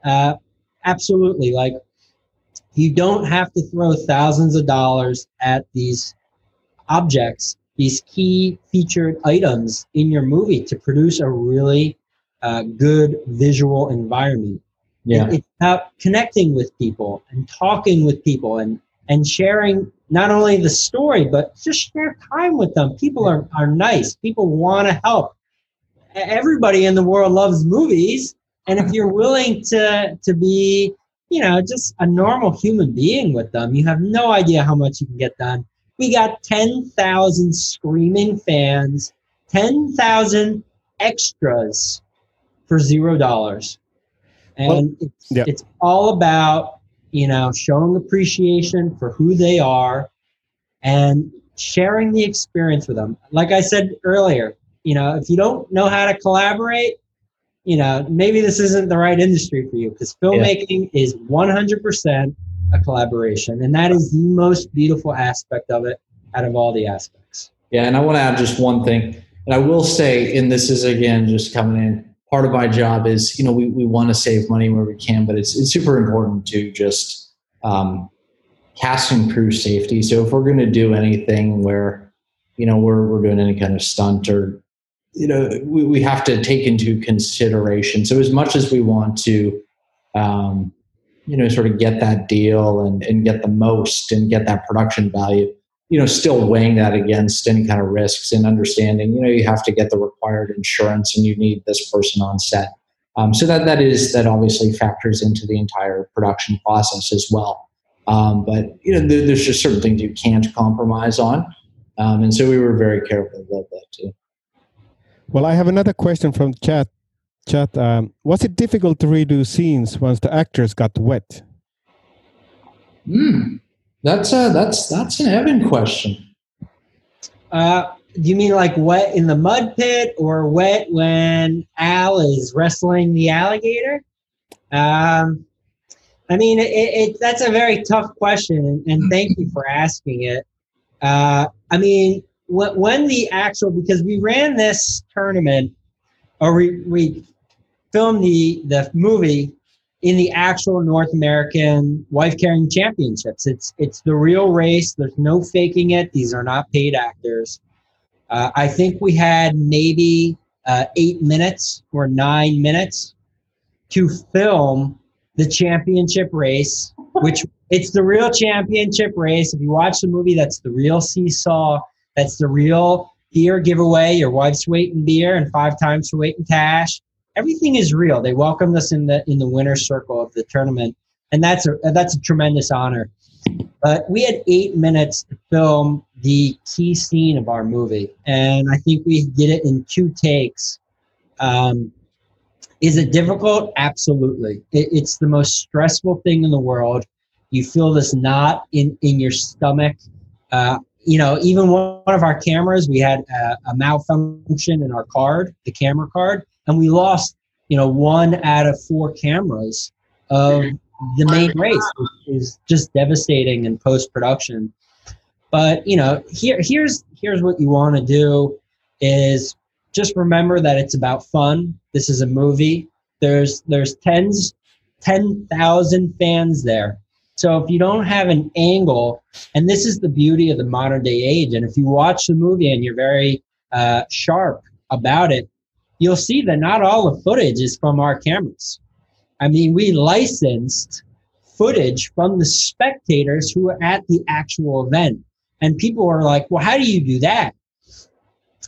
Speaker 3: Uh, absolutely. Like, you don't have to throw thousands of dollars at these objects, these key featured items in your movie to produce a really uh, good visual environment.
Speaker 2: Yeah.
Speaker 3: It's about connecting with people and talking with people and, and sharing not only the story, but just share time with them. People are, are nice. People want to help. Everybody in the world loves movies. And if you're willing to, to be, you know, just a normal human being with them, you have no idea how much you can get done. We got 10,000 screaming fans, 10,000 extras for zero dollars and well, it's, yeah. it's all about you know showing appreciation for who they are and sharing the experience with them like i said earlier you know if you don't know how to collaborate you know maybe this isn't the right industry for you because filmmaking yeah. is 100% a collaboration and that is the most beautiful aspect of it out of all the aspects
Speaker 2: yeah and i want to add just one thing and i will say and this is again just coming in part of my job is you know we, we want to save money where we can but it's, it's super important to just um, cast and crew safety. So if we're going to do anything where you know we're, we're doing any kind of stunt or you know we, we have to take into consideration. So as much as we want to um, you know sort of get that deal and, and get the most and get that production value you know, still weighing that against any kind of risks and understanding, you know, you have to get the required insurance and you need this person on set. Um, so that that is that obviously factors into the entire production process as well. Um, but you know, there, there's just certain things you can't compromise on, um, and so we were very careful about that too.
Speaker 1: Well, I have another question from chat. Chat, um, was it difficult to redo scenes once the actors got wet?
Speaker 2: Hmm. That's a that's that's an Evan question.
Speaker 3: Uh, you mean like wet in the mud pit or wet when Al is wrestling the alligator? Um, I mean, it, it, that's a very tough question, and thank you for asking it. Uh, I mean, when, when the actual because we ran this tournament, or we we filmed the the movie in the actual North American wife carrying championships. It's it's the real race. There's no faking it. These are not paid actors. Uh, I think we had maybe uh, eight minutes or nine minutes to film the championship race, which it's the real championship race. If you watch the movie, that's the real seesaw. That's the real beer giveaway. Your wife's weight in beer and five times her weight in cash. Everything is real. They welcomed us in the in the winner circle of the tournament, and that's a that's a tremendous honor. But we had eight minutes to film the key scene of our movie, and I think we did it in two takes. Um, is it difficult? Absolutely. It, it's the most stressful thing in the world. You feel this knot in, in your stomach. Uh, you know, even one of our cameras, we had a, a, malfunction in our card, the camera card, and we lost, you know, one out of four cameras of the main race, which is just devastating in post production. But you know, here here's here's what you want to do is just remember that it's about fun. This is a movie. There's there's tens, ten thousand fans there. So if you don't have an angle, and this is the beauty of the modern day age, and if you watch the movie and you're very uh, sharp about it, you'll see that not all the footage is from our cameras. I mean, we licensed footage from the spectators who were at the actual event. And people are like, well, how do you do that?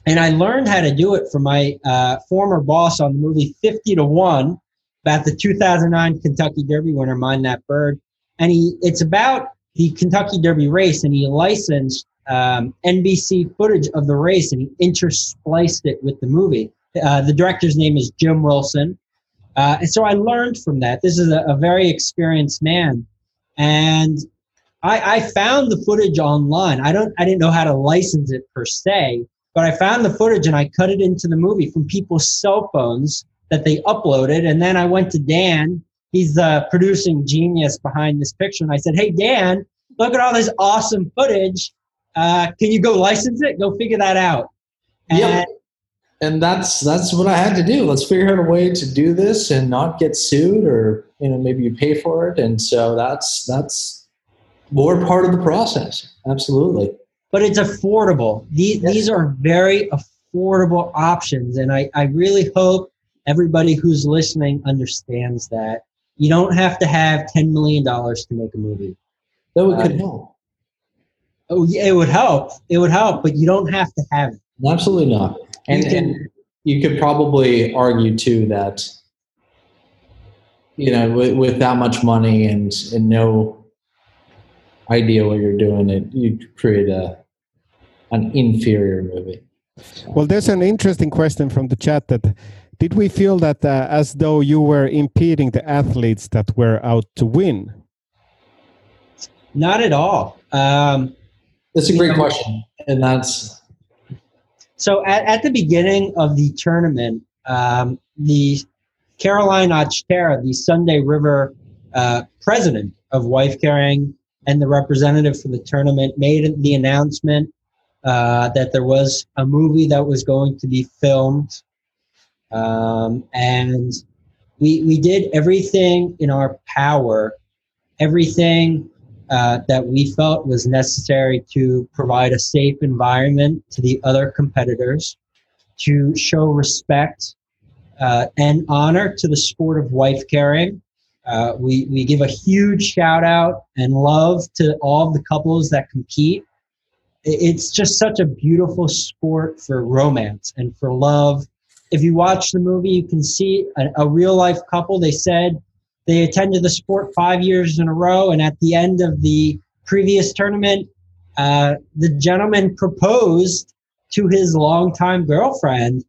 Speaker 3: And I learned how to do it from my uh, former boss on the movie 50 to 1 about the 2009 Kentucky Derby winner, Mine That Bird. And he, it's about the Kentucky Derby race, and he licensed um, NBC footage of the race and he interspliced it with the movie. Uh, the director's name is Jim Wilson. Uh, and so I learned from that. This is a, a very experienced man. And I, I, found the footage online. I don't I didn't know how to license it per se, but I found the footage and I cut it into the movie from people's cell phones that they uploaded. And then I went to Dan. He's the producing genius behind this picture. And I said, Hey, Dan, look at all this awesome footage. Uh, can you go license it? Go figure that out.
Speaker 2: And, yep. And that's that's what I had to do. Let's figure out a way to do this and not get sued, or you know maybe you pay for it. And so that's that's more part of the process. Absolutely
Speaker 3: but it's affordable. These, yes. these are very affordable options. And I, I really hope everybody who's listening understands that you don't have to have $10 million to make a movie.
Speaker 2: That would could uh, help.
Speaker 3: Oh, yeah, it would help. It would help, but you don't have to have it.
Speaker 2: Absolutely not. And, you can, and you could probably argue too that, you know, with, with that much money and, and no idea what you're doing, it you create a an inferior movie.
Speaker 1: Well, there's an interesting question from the chat that did we feel that uh, as though you were impeding the athletes that were out to win?
Speaker 3: Not at all. Um,
Speaker 2: that's a great know, question, and that's
Speaker 3: so. At, at the beginning of the tournament, um, the Caroline Ochtera, the Sunday River uh, president of wife carrying and the representative for the tournament made the announcement uh, that there was a movie that was going to be filmed, um, and we we did everything in our power, everything uh, that we felt was necessary to provide a safe environment to the other competitors, to show respect uh, and honor to the sport of wife carrying. Uh, we, we give a huge shout out and love to all the couples that compete. It's just such a beautiful sport for romance and for love. If you watch the movie, you can see a, a real life couple. They said they attended the sport five years in a row, and at the end of the previous tournament, uh, the gentleman proposed to his longtime girlfriend,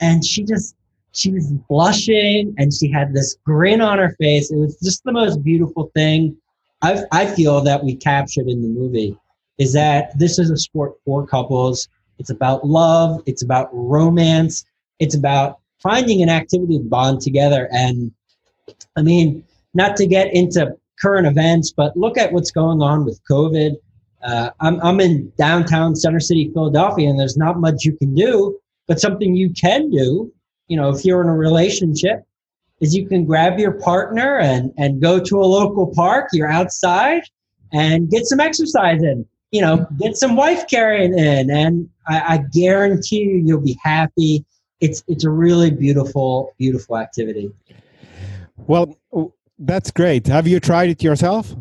Speaker 3: and she just she was blushing and she had this grin on her face. It was just the most beautiful thing I, I feel that we captured in the movie is that this is a sport for couples. It's about love. It's about romance. It's about finding an activity to bond together. And I mean, not to get into current events, but look at what's going on with COVID. Uh, I'm, I'm in downtown Center City, Philadelphia, and there's not much you can do, but something you can do you know, if you're in a relationship, is you can grab your partner and, and go to a local park, you're outside and get some exercise in, you know, get some wife carrying in. And I, I guarantee you, you'll be happy. It's, it's a really beautiful, beautiful activity.
Speaker 1: Well, that's great. Have you tried it yourself?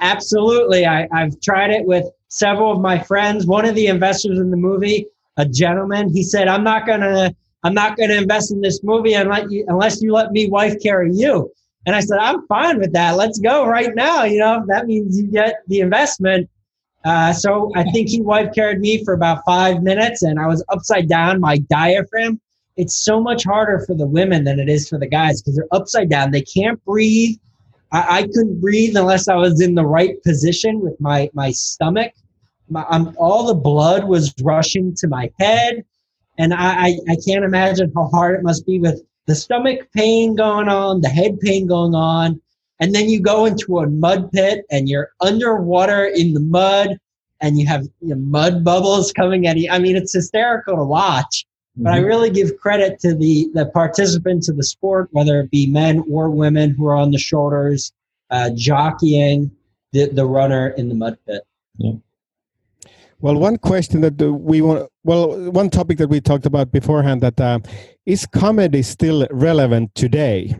Speaker 3: Absolutely. I, I've tried it with several of my friends. One of the investors in the movie, a gentleman, he said, I'm not gonna I'm not gonna invest in this movie unless you unless you let me wife carry you. And I said, I'm fine with that. Let's go right now. You know, that means you get the investment. Uh, so I think he wife carried me for about five minutes and I was upside down. My diaphragm, it's so much harder for the women than it is for the guys because they're upside down. They can't breathe. I, I, couldn't breathe unless I was in the right position with my, my stomach. My, um, all the blood was rushing to my head. And I, I, I can't imagine how hard it must be with the stomach pain going on, the head pain going on, and then you go into a mud pit and you're underwater in the mud and you have you know, mud bubbles coming at you. I mean, it's hysterical to watch. Mm-hmm. But I mm-hmm. really give credit to the the participants of the sport, whether it be men or women who are on the shoulders, uh, jockeying the, the runner in the mud pit.
Speaker 1: Yeah. Well, one question that we want, well, one topic that we talked about beforehand that uh, is comedy still relevant today?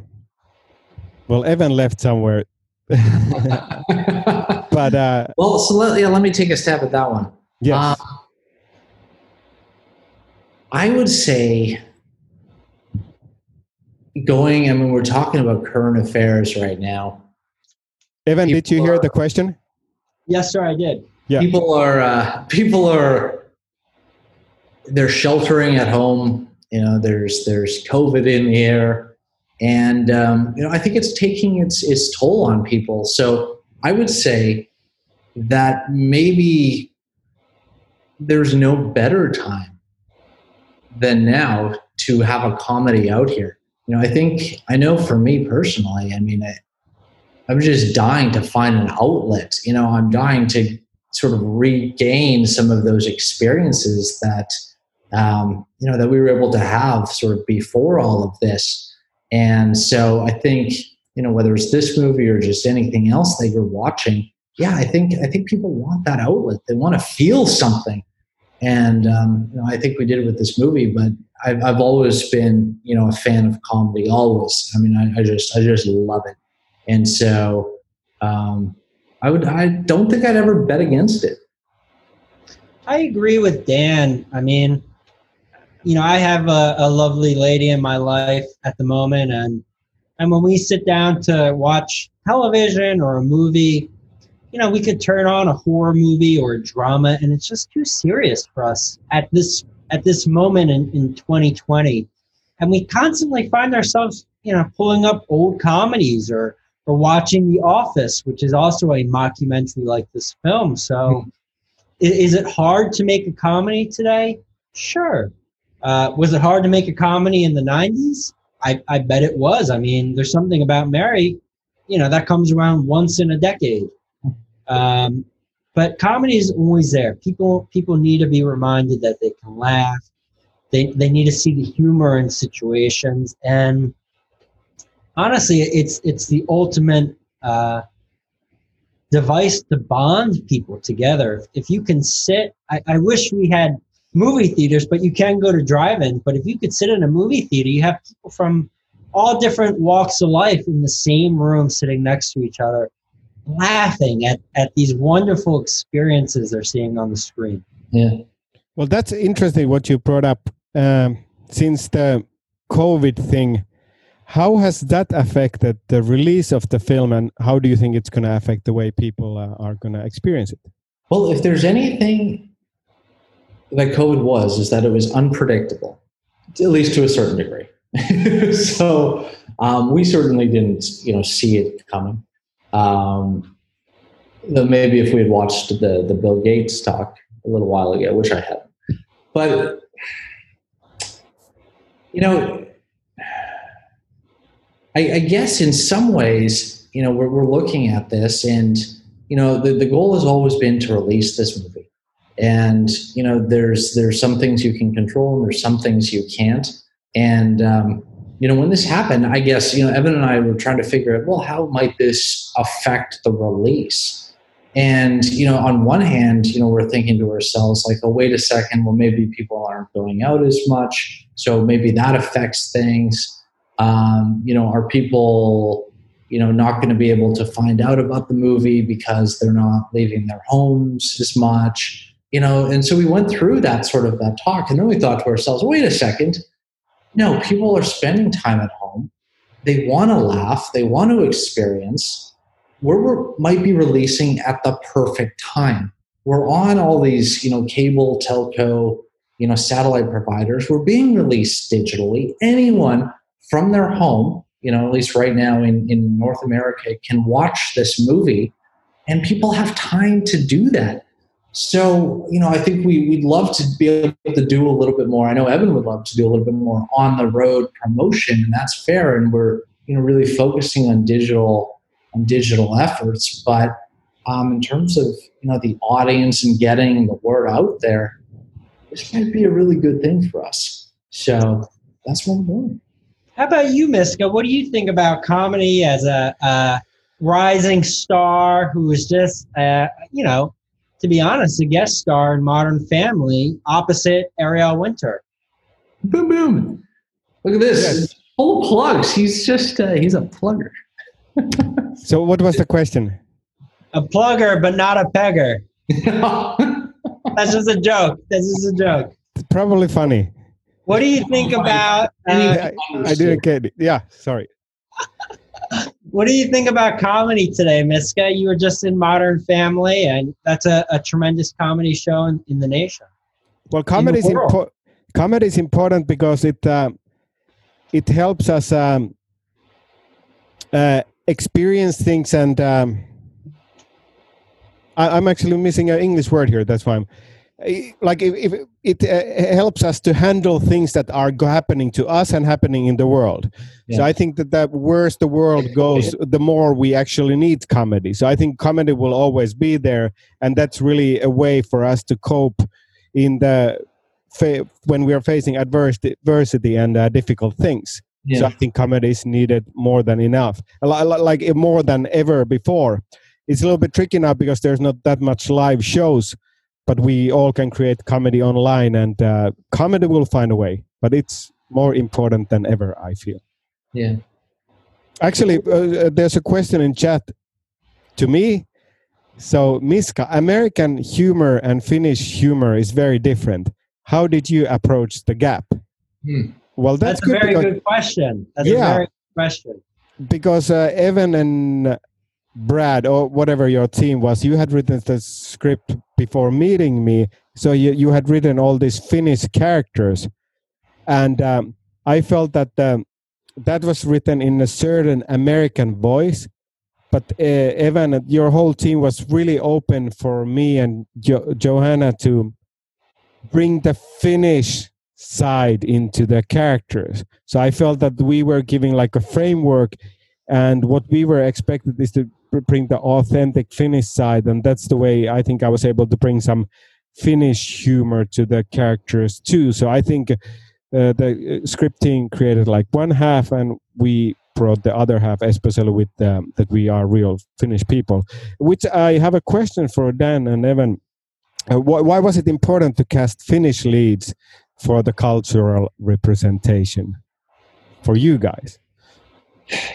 Speaker 1: Well, Evan left somewhere. but uh,
Speaker 2: well, so let, yeah, let me take a stab at that one.
Speaker 1: Yes. Um,
Speaker 2: I would say going. I mean, we're talking about current affairs right now.
Speaker 1: Evan, did you hear are, the question?
Speaker 3: Yes, sir, I did.
Speaker 2: Yeah. People are uh, people are they're sheltering at home. You know, there's there's COVID in the air, and um, you know I think it's taking its its toll on people. So I would say that maybe there's no better time than now to have a comedy out here. You know, I think I know for me personally. I mean, I, I'm just dying to find an outlet. You know, I'm dying to sort of regain some of those experiences that um, you know that we were able to have sort of before all of this. And so I think you know whether it's this movie or just anything else that you're watching, yeah, I think I think people want that outlet. They want to feel something, and um, you know I think we did it with this movie. But I've, I've always been you know a fan of comedy. Always. I mean, I, I just I just love it, and so. Um, I would. I don't think I'd ever bet against it.
Speaker 3: I agree with Dan. I mean, you know, I have a, a lovely lady in my life at the moment, and and when we sit down to watch television or a movie, you know, we could turn on a horror movie or a drama, and it's just too serious for us at this at this moment in, in 2020. And we constantly find ourselves, you know, pulling up old comedies or or watching The Office, which is also a mockumentary like this film. So, mm-hmm. is, is, it hard to make a comedy today? Sure. Uh, was it hard to make a comedy in the 90s? I, I bet it was. I mean, there's something about Mary, you know, that comes around once in a decade. Um, but comedy is always there. People people need to be reminded that they can laugh. They they need to see the humor in situations and honestly, it's it's the ultimate uh, device to bond people together. If you can sit, I, I wish we had movie theaters, but you can go to drive-ins. But if you could sit in a movie theater, you have people from all different walks of life in the same room, sitting next to each other, laughing at at these wonderful experiences they're seeing on the screen.
Speaker 2: Yeah.
Speaker 1: Well, that's interesting what you brought up. Um, since the COVID thing how has that affected the release of the film, and how do you think it's going to affect the way people uh, are going to experience it?
Speaker 2: Well, if there's anything that COVID was, is that it was unpredictable, at least to a certain degree. so um, we certainly didn't, you know, see it coming. Um, maybe if we had watched the the Bill Gates talk a little while ago, which I had, but you know, I, I, guess in some ways, you know, we're, we're looking at this and, you know, the, the goal has always been to release this movie. And, you know, there's, there's some things you can control and there's some things you can't. And, um, you know, when this happened, I guess, you know, Evan and I were trying to figure out, well, how might this affect the release? And, you know, on one hand, you know, we're thinking to ourselves, like, oh, wait a second, well, maybe people aren't going out as much. So maybe that affects things. Um, you know, are people, you know, not going to be able to find out about the movie because they're not leaving their homes as much, you know. And so we went through that sort of that talk, and then we thought to ourselves, wait a second, no, people are spending time at home. They want to laugh. They want to experience. We're might be releasing at the perfect time. We're on all these, you know, cable, telco, you know, satellite providers. We're being released digitally. Anyone from their home, you know, at least right now in, in North America, can watch this movie, and people have time to do that. So, you know, I think we, we'd love to be able to do a little bit more. I know Evan would love to do a little bit more on the road promotion, and that's fair. And we're, you know, really focusing on digital on digital efforts. But um, in terms of you know the audience and getting the word out there, this might be a really good thing for us. So that's what I'm doing.
Speaker 3: How about you, Miska? What do you think about comedy as a, rising star who is just, uh, you know, to be honest, a guest star in Modern Family opposite Ariel Winter.
Speaker 2: Boom, boom. Look at this. Yes. Full plugs. He's just, uh, he's a plugger.
Speaker 1: so, what was the question?
Speaker 3: A plugger, but not a pegger. That's just a joke. That's just a joke.
Speaker 1: It's probably funny.
Speaker 3: What do you think about? Uh,
Speaker 1: I, I didn't get it. Yeah, sorry.
Speaker 3: What do you think about comedy today, Miska? You were just in Modern Family, and that's a, a tremendous comedy show in, in the nation.
Speaker 1: Well, comedy is important. Comedy is important because it uh, it helps us um, uh, experience things, and um, I, am actually missing an English word here. That's why I'm like if, if it uh, helps us to handle things that are happening to us and happening in the world. Yeah. so i think that the worse the world goes the more we actually need comedy. So i think comedy will always be there and that's really a way for us to cope in the when we are facing adversity and uh, difficult things. Yeah. so i think comedy is needed more than enough. Like more than ever before. It's a little bit tricky now because there's not that much live shows but we all can create comedy online and uh, comedy will find a way but it's more important than ever i feel.
Speaker 2: Yeah.
Speaker 1: Actually uh, uh, there's a question in chat to me. So miska american humor and finnish humor is very different. How did you approach the gap?
Speaker 3: Hmm. well that's, that's a very because, good question. That's yeah, a very good question.
Speaker 1: Because uh, evan and Brad or whatever your team was, you had written the script before meeting me. So you, you had written all these Finnish characters. And um, I felt that um, that was written in a certain American voice. But uh, Evan, your whole team was really open for me and jo- Johanna to bring the Finnish side into the characters. So I felt that we were giving like a framework and what we were expected is to bring the authentic Finnish side, and that's the way I think I was able to bring some Finnish humor to the characters too. So I think uh, the uh, scripting created like one half, and we brought the other half, especially with um, that we are real Finnish people. Which I have a question for Dan and Evan. Uh, wh why was it important to cast Finnish leads for the cultural representation for you guys?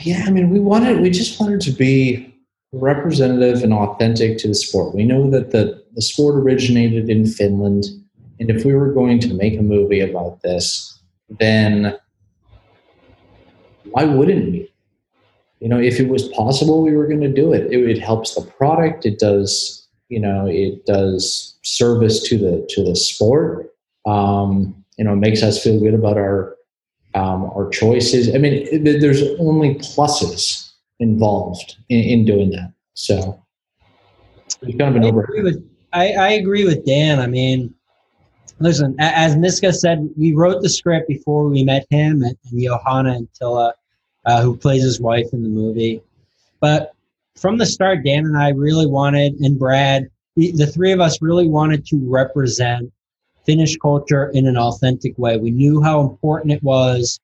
Speaker 2: Yeah, I mean, we wanted, we just wanted to be representative and authentic to the sport. We know that the, the sport originated in Finland. And if we were going to make a movie about this, then why wouldn't we? You know, if it was possible, we were going to do it. it. It helps the product. It does, you know, it does service to the to the sport. Um, you know, it makes us feel good about our um, our choices. I mean, there's only pluses involved in, in doing that. So it's kind of an I
Speaker 3: agree, with, I, I agree with Dan. I mean, listen, as Miska said, we wrote the script before we met him and, and Johanna and Tilla, uh, who plays his wife in the movie. But from the start, Dan and I really wanted, and Brad, we, the three of us really wanted to represent Finnish culture in an authentic way. We knew how important it was.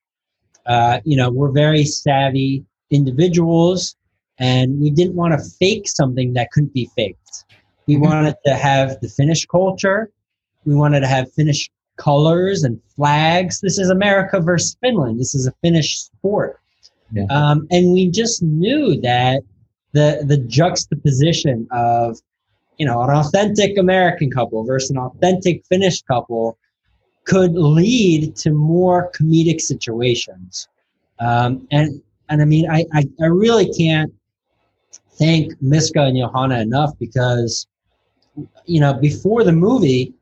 Speaker 3: Uh, you know, we're very savvy individuals and we didn't want to fake something that couldn't be faked. We mm-hmm. wanted to have the Finnish culture. We wanted to have Finnish colors and flags. This is America versus Finland. This is a Finnish sport. Yeah. Um, and we just knew that the the juxtaposition of you know an authentic American couple versus an authentic Finnish couple could lead to more comedic situations. Um, and and I mean I, I, I really can't thank Miska and Johanna enough because you know before the movie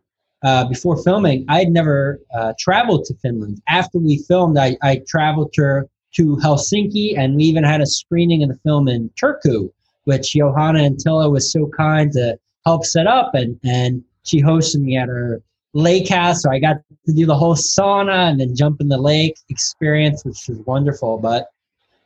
Speaker 3: uh, before filming, I had never uh, traveled to Finland. After we filmed, I, I traveled to, to Helsinki, and we even had a screening of the film in Turku, which Johanna Anttila was so kind to help set up, and, and she hosted me at her lake house, so I got to do the whole sauna and then jump in the lake experience, which was wonderful. But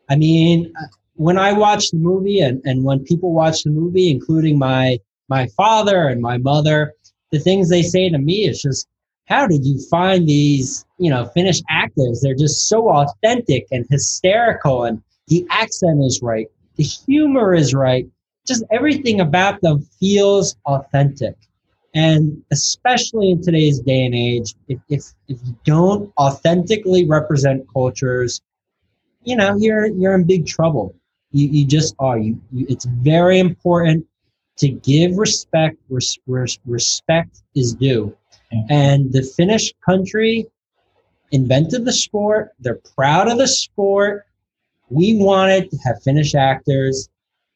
Speaker 3: I mean, uh, when I watch the movie, and, and when people watch the movie, including my my father and my mother, the things they say to me is just, how did you find these, you know, Finnish actors? They're just so authentic and hysterical, and the accent is right, the humor is right, just everything about them feels authentic. And especially in today's day and age, if, if, if you don't authentically represent cultures, you know, you're you're in big trouble. You, you just are. You, you it's very important to give respect res, res, respect is due. And the finnish country invented the sport. They're proud of the sport. We wanted to have finnish actors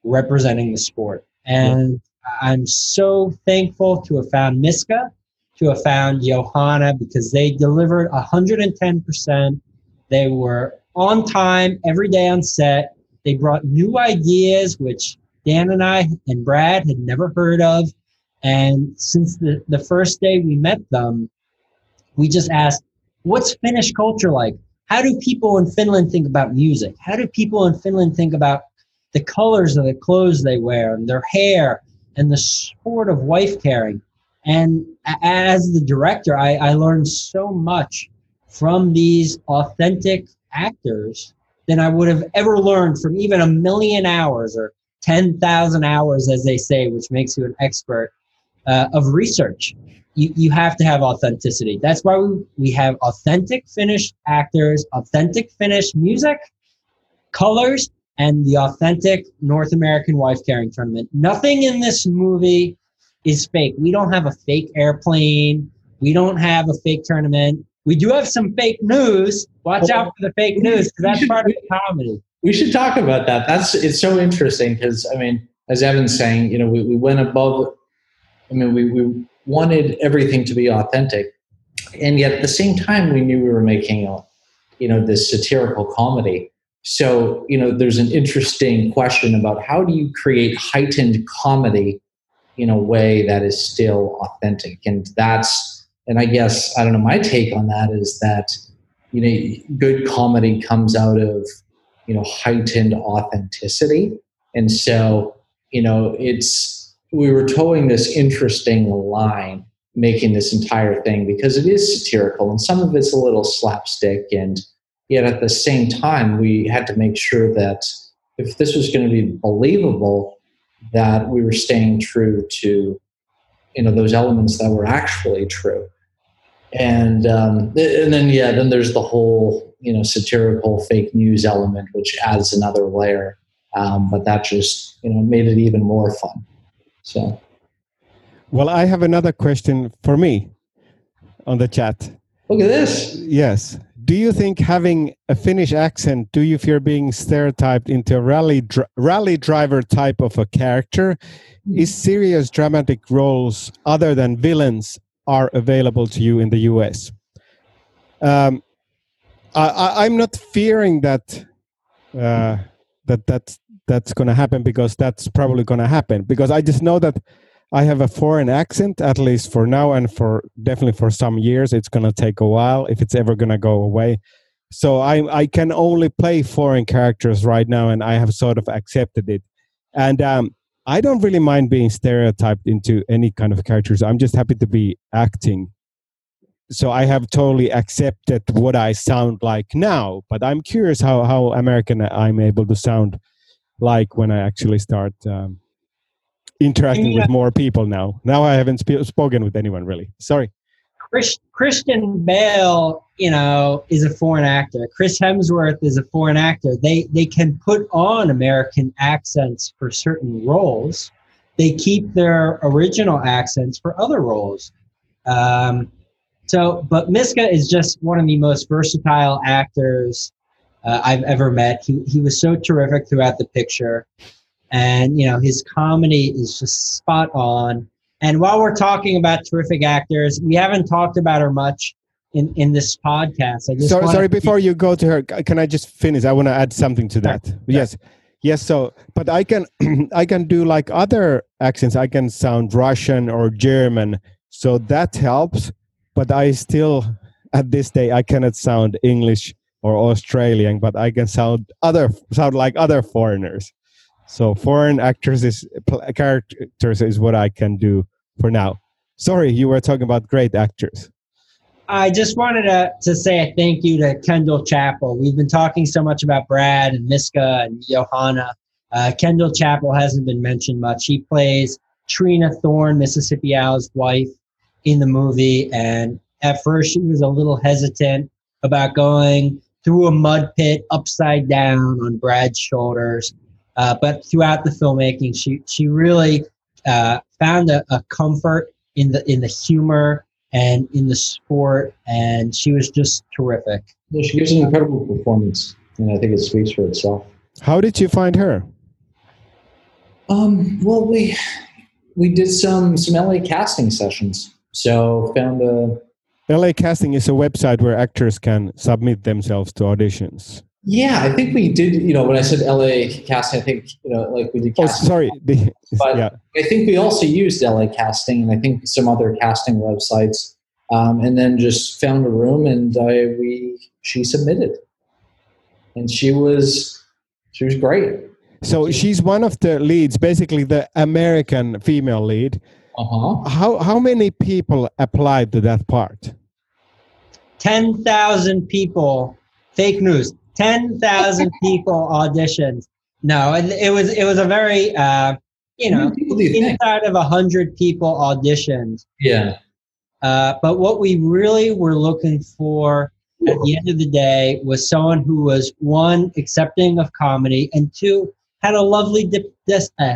Speaker 3: representing the sport. And i'm so thankful to have found miska to have found johanna because they delivered 110% they were on time every day on set they brought new ideas which Dan and I and Brad had never heard of. And since the, the first day we met them, we just asked, what's Finnish culture like? How do people in Finland think about music? How do people in Finland think about the colors of the clothes they wear and their hair and the sport of wife carrying? And as the director, I, I learned so much from these authentic actors than I would have ever learned from even a million hours or 10,000 hours, as they say, which makes you an expert uh, of research. You, you have to have authenticity. That's why we, we have authentic Finnish actors, authentic Finnish music, colors, and the authentic North American wife carrying tournament. Nothing in this movie is fake. We don't have a fake airplane. We don't have a fake tournament. We do have some fake news. Watch out for the fake news because that's part of the comedy.
Speaker 2: We should talk about that. That's it's so interesting because I mean, as Evan's saying, you know, we, we went above. I mean, we, we wanted everything to be authentic, and yet at the same time, we knew we were making a, you know, this satirical comedy. So you know, there's an interesting question about how do you create heightened comedy in a way that is still authentic, and that's and I guess I don't know. My take on that is that you know, good comedy comes out of you know heightened authenticity and so you know it's we were toeing this interesting line making this entire thing because it is satirical and some of it's a little slapstick and yet at the same time we had to make sure that if this was going to be believable that we were staying true to you know those elements that were actually true and um, and then yeah then there's the whole you know satirical fake news element, which adds another layer. Um, but that just you know made it even more fun. So,
Speaker 1: well, I have another question for me on the chat.
Speaker 2: Look at this.
Speaker 1: Yes. Do you think having a Finnish accent, do you fear being stereotyped into a rally dr rally driver type of a character? Is serious dramatic roles other than villains are available to you in the US? Um, I, am not fearing that uh, that that's that's going to happen because that's probably going to happen because I just know that I have a foreign accent at least for now and for definitely for some years. It's going to take a while if it's ever going to go away. So I I can only play foreign characters right now, and I have sort of accepted it. And um, I don't really mind being stereotyped into any kind of characters. I'm just happy to be acting so I have totally accepted what I sound like now. But I'm curious how how American I'm able to sound like when I actually start um, interacting yeah. with more people now. Now I haven't sp- spoken with anyone really. Sorry.
Speaker 3: Chris, Christian Bale you know, is a foreign actor. Chris Hemsworth is a foreign actor. They they can put on American accents for certain roles. They keep their original accents for other roles. Um, so, but Miska is just one of the most versatile actors uh, I've ever met. He he was so terrific throughout the picture, and you know his comedy is just spot on. And while we're talking about terrific actors, we haven't talked about her much in in this podcast. I
Speaker 1: just sorry, sorry. Before you go to her, can I just finish? I want to add something to that. Sure. Yes, yes. So, but I can I can do like other accents. I can sound Russian or German, so that helps. But I still, at this day, I cannot sound English or Australian, but I can sound other sound like other foreigners. So foreign actors is characters is what I can do for now. Sorry, you were talking about great actors.
Speaker 3: I just wanted to, to say a thank you to Kendall Chappell. We've been talking so much about Brad and Miska and Johanna. Uh, Kendall Chappell hasn't been mentioned much. He plays Trina Thorne, Mississippi Al's wife, in the movie. And at first, she was a little hesitant about going through a mud pit upside down on Brad's shoulders. Uh, but throughout the filmmaking, she she really uh, found a, a comfort in the in the humor and in the sport, and she was just terrific.
Speaker 2: Yeah, she gives an incredible performance, and I think it speaks for itself.
Speaker 1: How did you find her?
Speaker 2: Um, well, we we did some some LA casting sessions. So found a
Speaker 1: LA Casting is a website where actors can submit themselves to auditions.
Speaker 2: Yeah, I think we did. You know, when I said LA Casting, I think you know, like we did.
Speaker 1: Oh, sorry.
Speaker 2: But yeah. I think we also used LA Casting, and I think some other casting websites, um, and then just found a room, and I we she submitted, and she was she was great.
Speaker 1: So she's one of the leads, basically the American female lead.
Speaker 2: Uh-huh.
Speaker 1: How how many people applied to that part?
Speaker 3: 10,000 people, fake news, 10,000 people auditioned. No, it, it, was it was a very uh, you know inside of a hundred people auditioned.
Speaker 2: Yeah.
Speaker 3: Uh, but what we really were looking for at the end of the day was someone who was one accepting of comedy and two had a lovely dip, dis, uh,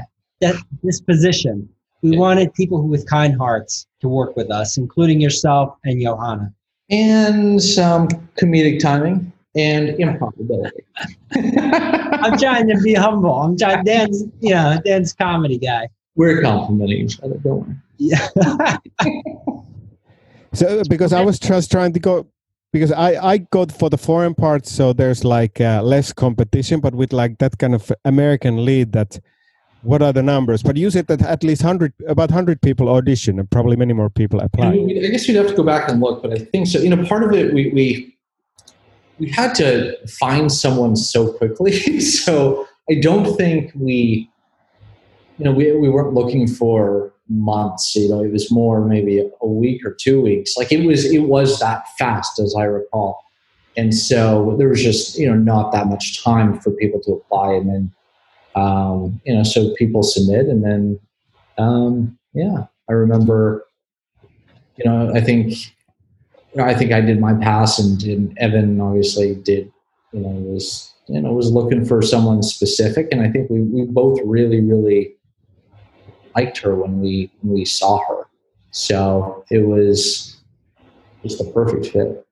Speaker 3: disposition. We yeah. wanted people who with kind hearts to work with us, including yourself and Johanna
Speaker 2: and some comedic timing and improbability.
Speaker 3: I'm trying to be humble. I'm trying. Dan's, you know, Dan's comedy guy.
Speaker 2: We're complimenting each other. Don't worry.
Speaker 3: Yeah.
Speaker 1: so because I was just trying to go because I I go for the foreign part, so there's like uh, less competition, but with like that kind of American lead that what are the numbers? But you said that at least hundred, about hundred people audition, and probably many more people apply.
Speaker 2: I guess we'd have to go back and look, but I think so. You know, part of it we we we had to find someone so quickly, so I don't think we, you know, we we weren't looking for months. You know, it was more maybe a week or two weeks. Like it was it was that fast, as I recall, and so there was just you know not that much time for people to apply, and then um, you know, so people submit, and then um, yeah, I remember, you know, I think, you know, I think I did my pass, and, and Evan obviously did, you know, was you know was looking for someone specific, and I think we we both really really liked her when we when we saw her, so it was just the perfect fit.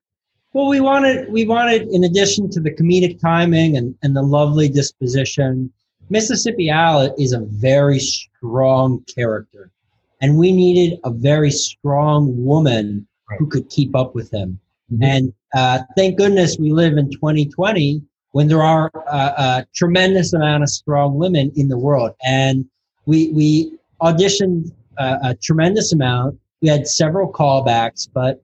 Speaker 3: Well, we wanted we wanted in addition to the comedic timing and, and the lovely disposition, Mississippi Al is a very strong character, and we needed a very strong woman who could keep up with them. Mm-hmm. And uh, thank goodness we live in 2020 when there are uh, a tremendous amount of strong women in the world. And we we auditioned uh, a tremendous amount. We had several callbacks, but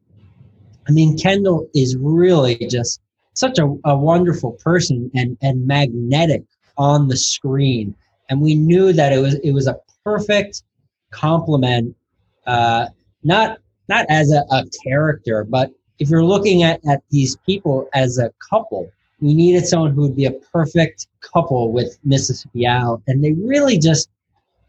Speaker 3: I mean, Kendall is really just such a, a wonderful person and, and magnetic on the screen, and we knew that it was it was a perfect complement, uh, not not as a, a character, but if you're looking at, at these people as a couple, we needed someone who would be a perfect couple with Mississippi Al, and they really just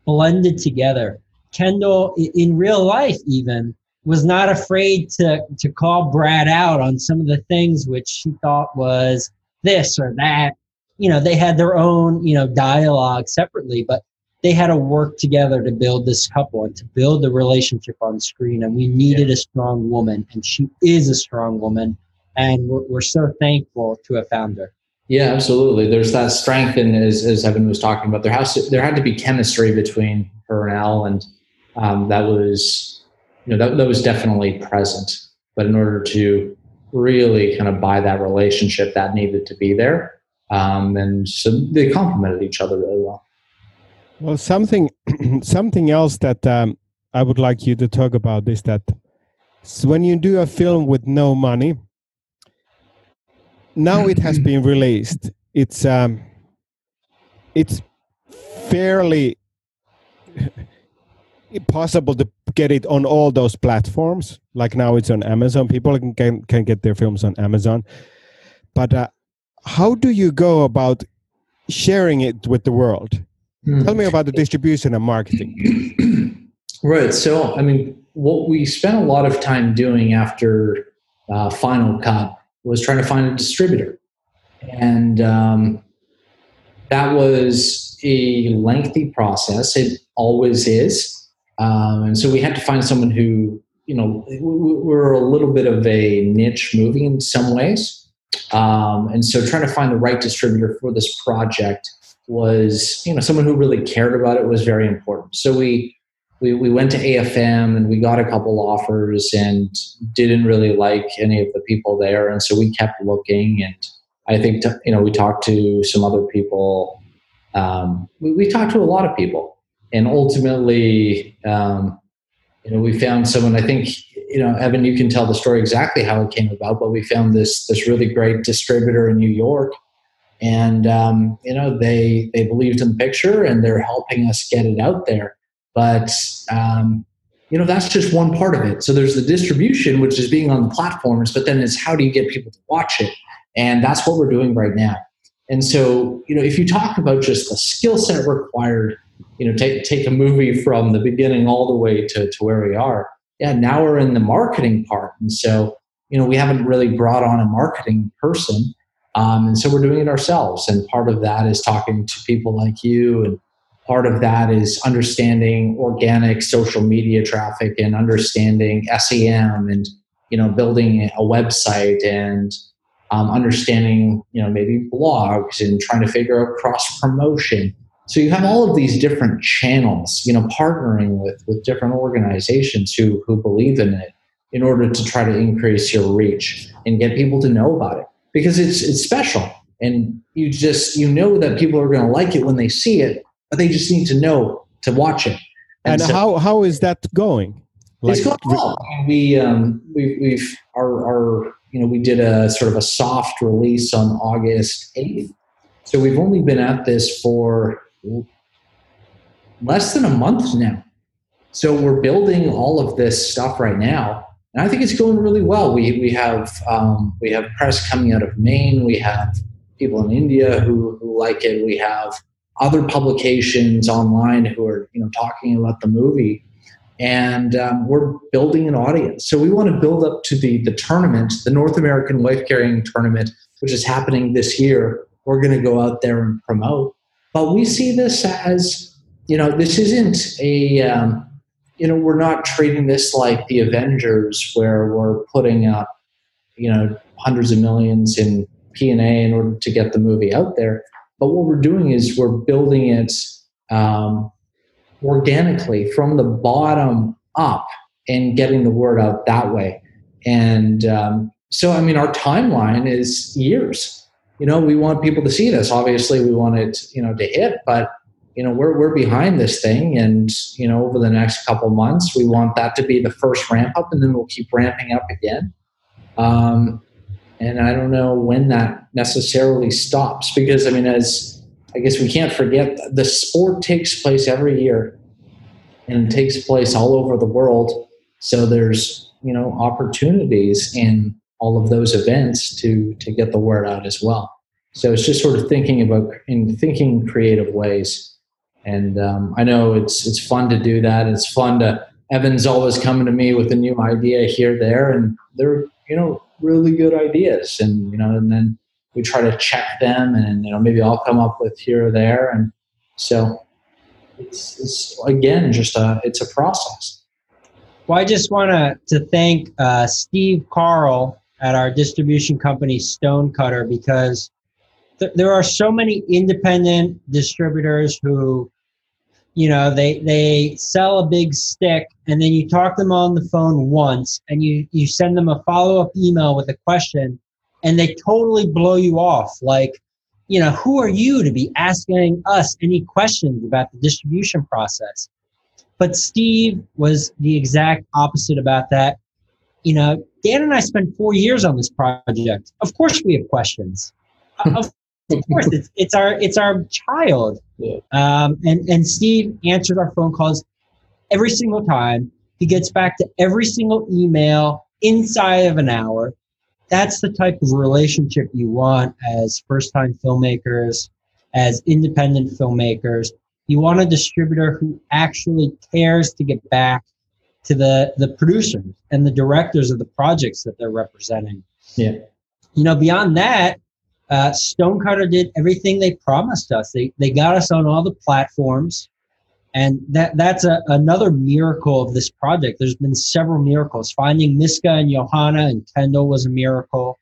Speaker 3: blended together. Kendall, in real life, even was not afraid to to call Brad out on some of the things which she thought was this or that. You know, they had their own, you know, dialogue separately, but they had to work together to build this couple and to build the relationship on screen. And we needed yeah. a strong woman, and she is a strong woman. And we're, we're so thankful to have found her.
Speaker 2: Yeah, absolutely. There's that strength, and as, as Evan was talking about, there has to, there had to be chemistry between her and Al, and um, that was, you know, that, that was definitely present. But in order to really kind of buy that relationship, that needed to be there, um, and so they complemented each other really well.
Speaker 1: Well, something something else that um, I would like you to talk about is that when you do a film with no money now it has been released. It's um, it's fairly possible to get it on all those platforms. Like now, it's on Amazon. People can can, can get their films on Amazon. But uh, how do you go about sharing it with the world? Mm. Tell me about the distribution and marketing.
Speaker 2: right. So, I mean, what we spent a lot of time doing after uh, Final Cut was trying to find a distributor. And um, that was a lengthy process. It always is. Um, and so we had to find someone who, you know, we're a little bit of a niche movie in some ways. Um, and so trying to find the right distributor for this project was, you know, someone who really cared about it was very important. So we we, we went to AFM and we got a couple offers and didn't really like any of the people there. And so we kept looking. And I think, to, you know, we talked to some other people. Um, we, we, talked to a lot of people. And ultimately, um, you know, we found someone, I think, you know, Evan, you can tell the story exactly how it came about, but we found this, this really great distributor in New York. And, um, you know, they, they believed in the picture and they're helping us get it out there but um, you know that's just one part of it. So there's the distribution, which is being on the platforms, but then it's how do you get people to watch it, and that's what we're doing right now. And so you know if you talk about just the skill set required, you know take take a movie from the beginning all the way to to where we are. Yeah, now we're in the marketing part, and so you know we haven't really brought on a marketing person. Um, and so we're doing it ourselves. And part of that is talking to people like you and part of that is understanding organic social media traffic and understanding SEM and you know building a website and um, understanding you know maybe blogs and trying to figure out cross promotion. So you have all of these different channels, you know, partnering with with different organizations who who believe in it in order to try to increase your reach and get people to know about it because it's it's special and you just you know that people are going to like it when they see it but they just need to know to watch it.
Speaker 1: And, and so, how how is that going?
Speaker 2: Like, it's going well. We um we, we've our our you know we did a sort of a soft release on August eighth, so we've only been at this for less than a month now. So we're building all of this stuff right now, and I think it's going really well. We we have um, we have press coming out of Maine. We have people in India who, who like it. We have other publications online who are you know talking about the movie and um, we're building an audience so we want to build up to the the tournament the north american wife carrying tournament which is happening this year we're going to go out there and promote but we see this as you know this isn't a um, you know we're not treating this like the avengers where we're putting up you know hundreds of millions in p&a in order to get the movie out there but what we're doing is we're building it um, organically from the bottom up and getting the word out that way. And um, so, I mean, our timeline is years. You know, we want people to see this. Obviously, we want it, you know, to hit, but you know, we're we're behind this thing, and you know, over the next couple months, we want that to be the first ramp up, and then we'll keep ramping up again. Um, and I don't know when that necessarily stops because, I mean, as I guess we can't forget, the sport takes place every year and takes place all over the world. So there's, you know, opportunities in all of those events to, to get the word out as well. So it's just sort of thinking about in thinking creative ways. And um, I know it's, it's fun to do that. It's fun to, Evan's always coming to me with a new idea here, there, and they're you know really good ideas, and you know, and then we try to check them, and you know maybe I'll come up with here or there, and so it's, it's again just a it's a process.
Speaker 3: Well, I just want to to thank uh, Steve Carl at our distribution company Stonecutter because there are so many independent distributors who you know they they sell a big stick and then you talk them on the phone once and you you send them a follow-up email with a question and they totally blow you off. Like you know who are you to be asking us any questions about the distribution process? But steve was the exact opposite about that. You know dan and i spent four years on this project. Of course we have questions. Of of course, it's, it's our it's our child. Yeah. Um, and and Steve answers our phone calls every single time. He gets back to every single email inside of an hour. That's the type of relationship you want as first time filmmakers, as independent filmmakers. You want a distributor who actually cares to get back to the the producers and the directors of the projects that they're representing.
Speaker 2: Yeah.
Speaker 3: You know, beyond that, uh, Stonecutter did everything they promised us. They they got us on all the platforms, and that that's a, another miracle of this project. There's been several miracles. Finding Miska and Johanna and Kendall was a miracle.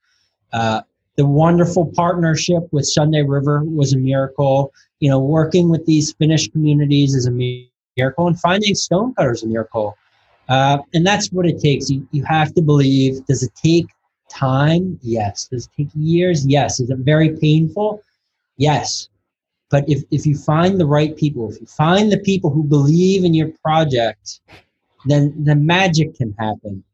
Speaker 3: Uh, the wonderful partnership with Sunday River was a miracle. You know, working with these Finnish communities is a miracle, and finding Stonecutter is a miracle. Uh, and that's what it takes. You, you have to believe. Does it take time? Yes. Does it take years? Yes. Is it very painful? Yes. But if, if you find the right people, if you find the people who believe in your project, then the magic can happen.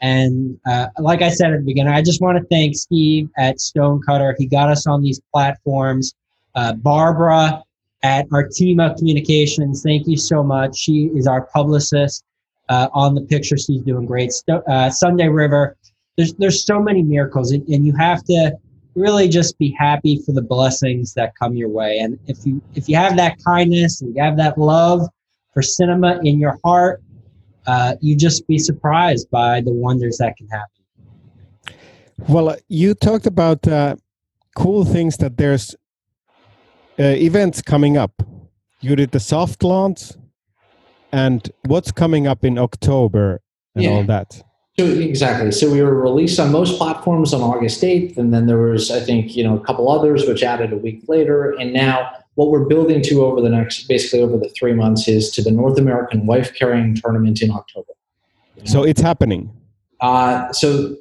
Speaker 3: And uh, like I said at the beginning, I just want to thank Steve at Stonecutter. He got us on these platforms. Uh, Barbara at Artima Communications, thank you so much. She is our publicist uh, on the picture. She's doing great. Uh, Sunday River, there's there's so many miracles and, and you have to really just be happy for the blessings that come your way. And if you if you have that kindness and you have that love for cinema in your heart uh, you just be surprised by the wonders that can happen.
Speaker 1: Well uh, you talked about uh, cool things that there's uh, events coming up. You did the soft launch and what's coming up in october and yeah. all that
Speaker 2: so exactly. So we were released on most platforms on August 8th, and then there was, I think, you know, a couple others which added a week later. And now what we're building to over the next, basically over the three months, is to the North American wife carrying tournament in October.
Speaker 1: So it's happening.
Speaker 2: Uh, so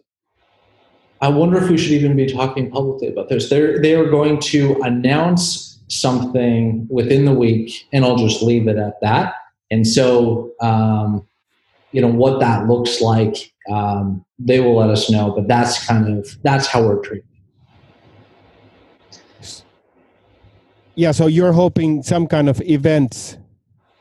Speaker 2: I wonder if we should even be talking publicly about this. They're they are going to announce something within the week, and I'll just leave it at that. And so, um, you know, what that looks like um, they will let us know. But that's kind of that's how we're treating.
Speaker 1: Yeah, so you're hoping some kind of events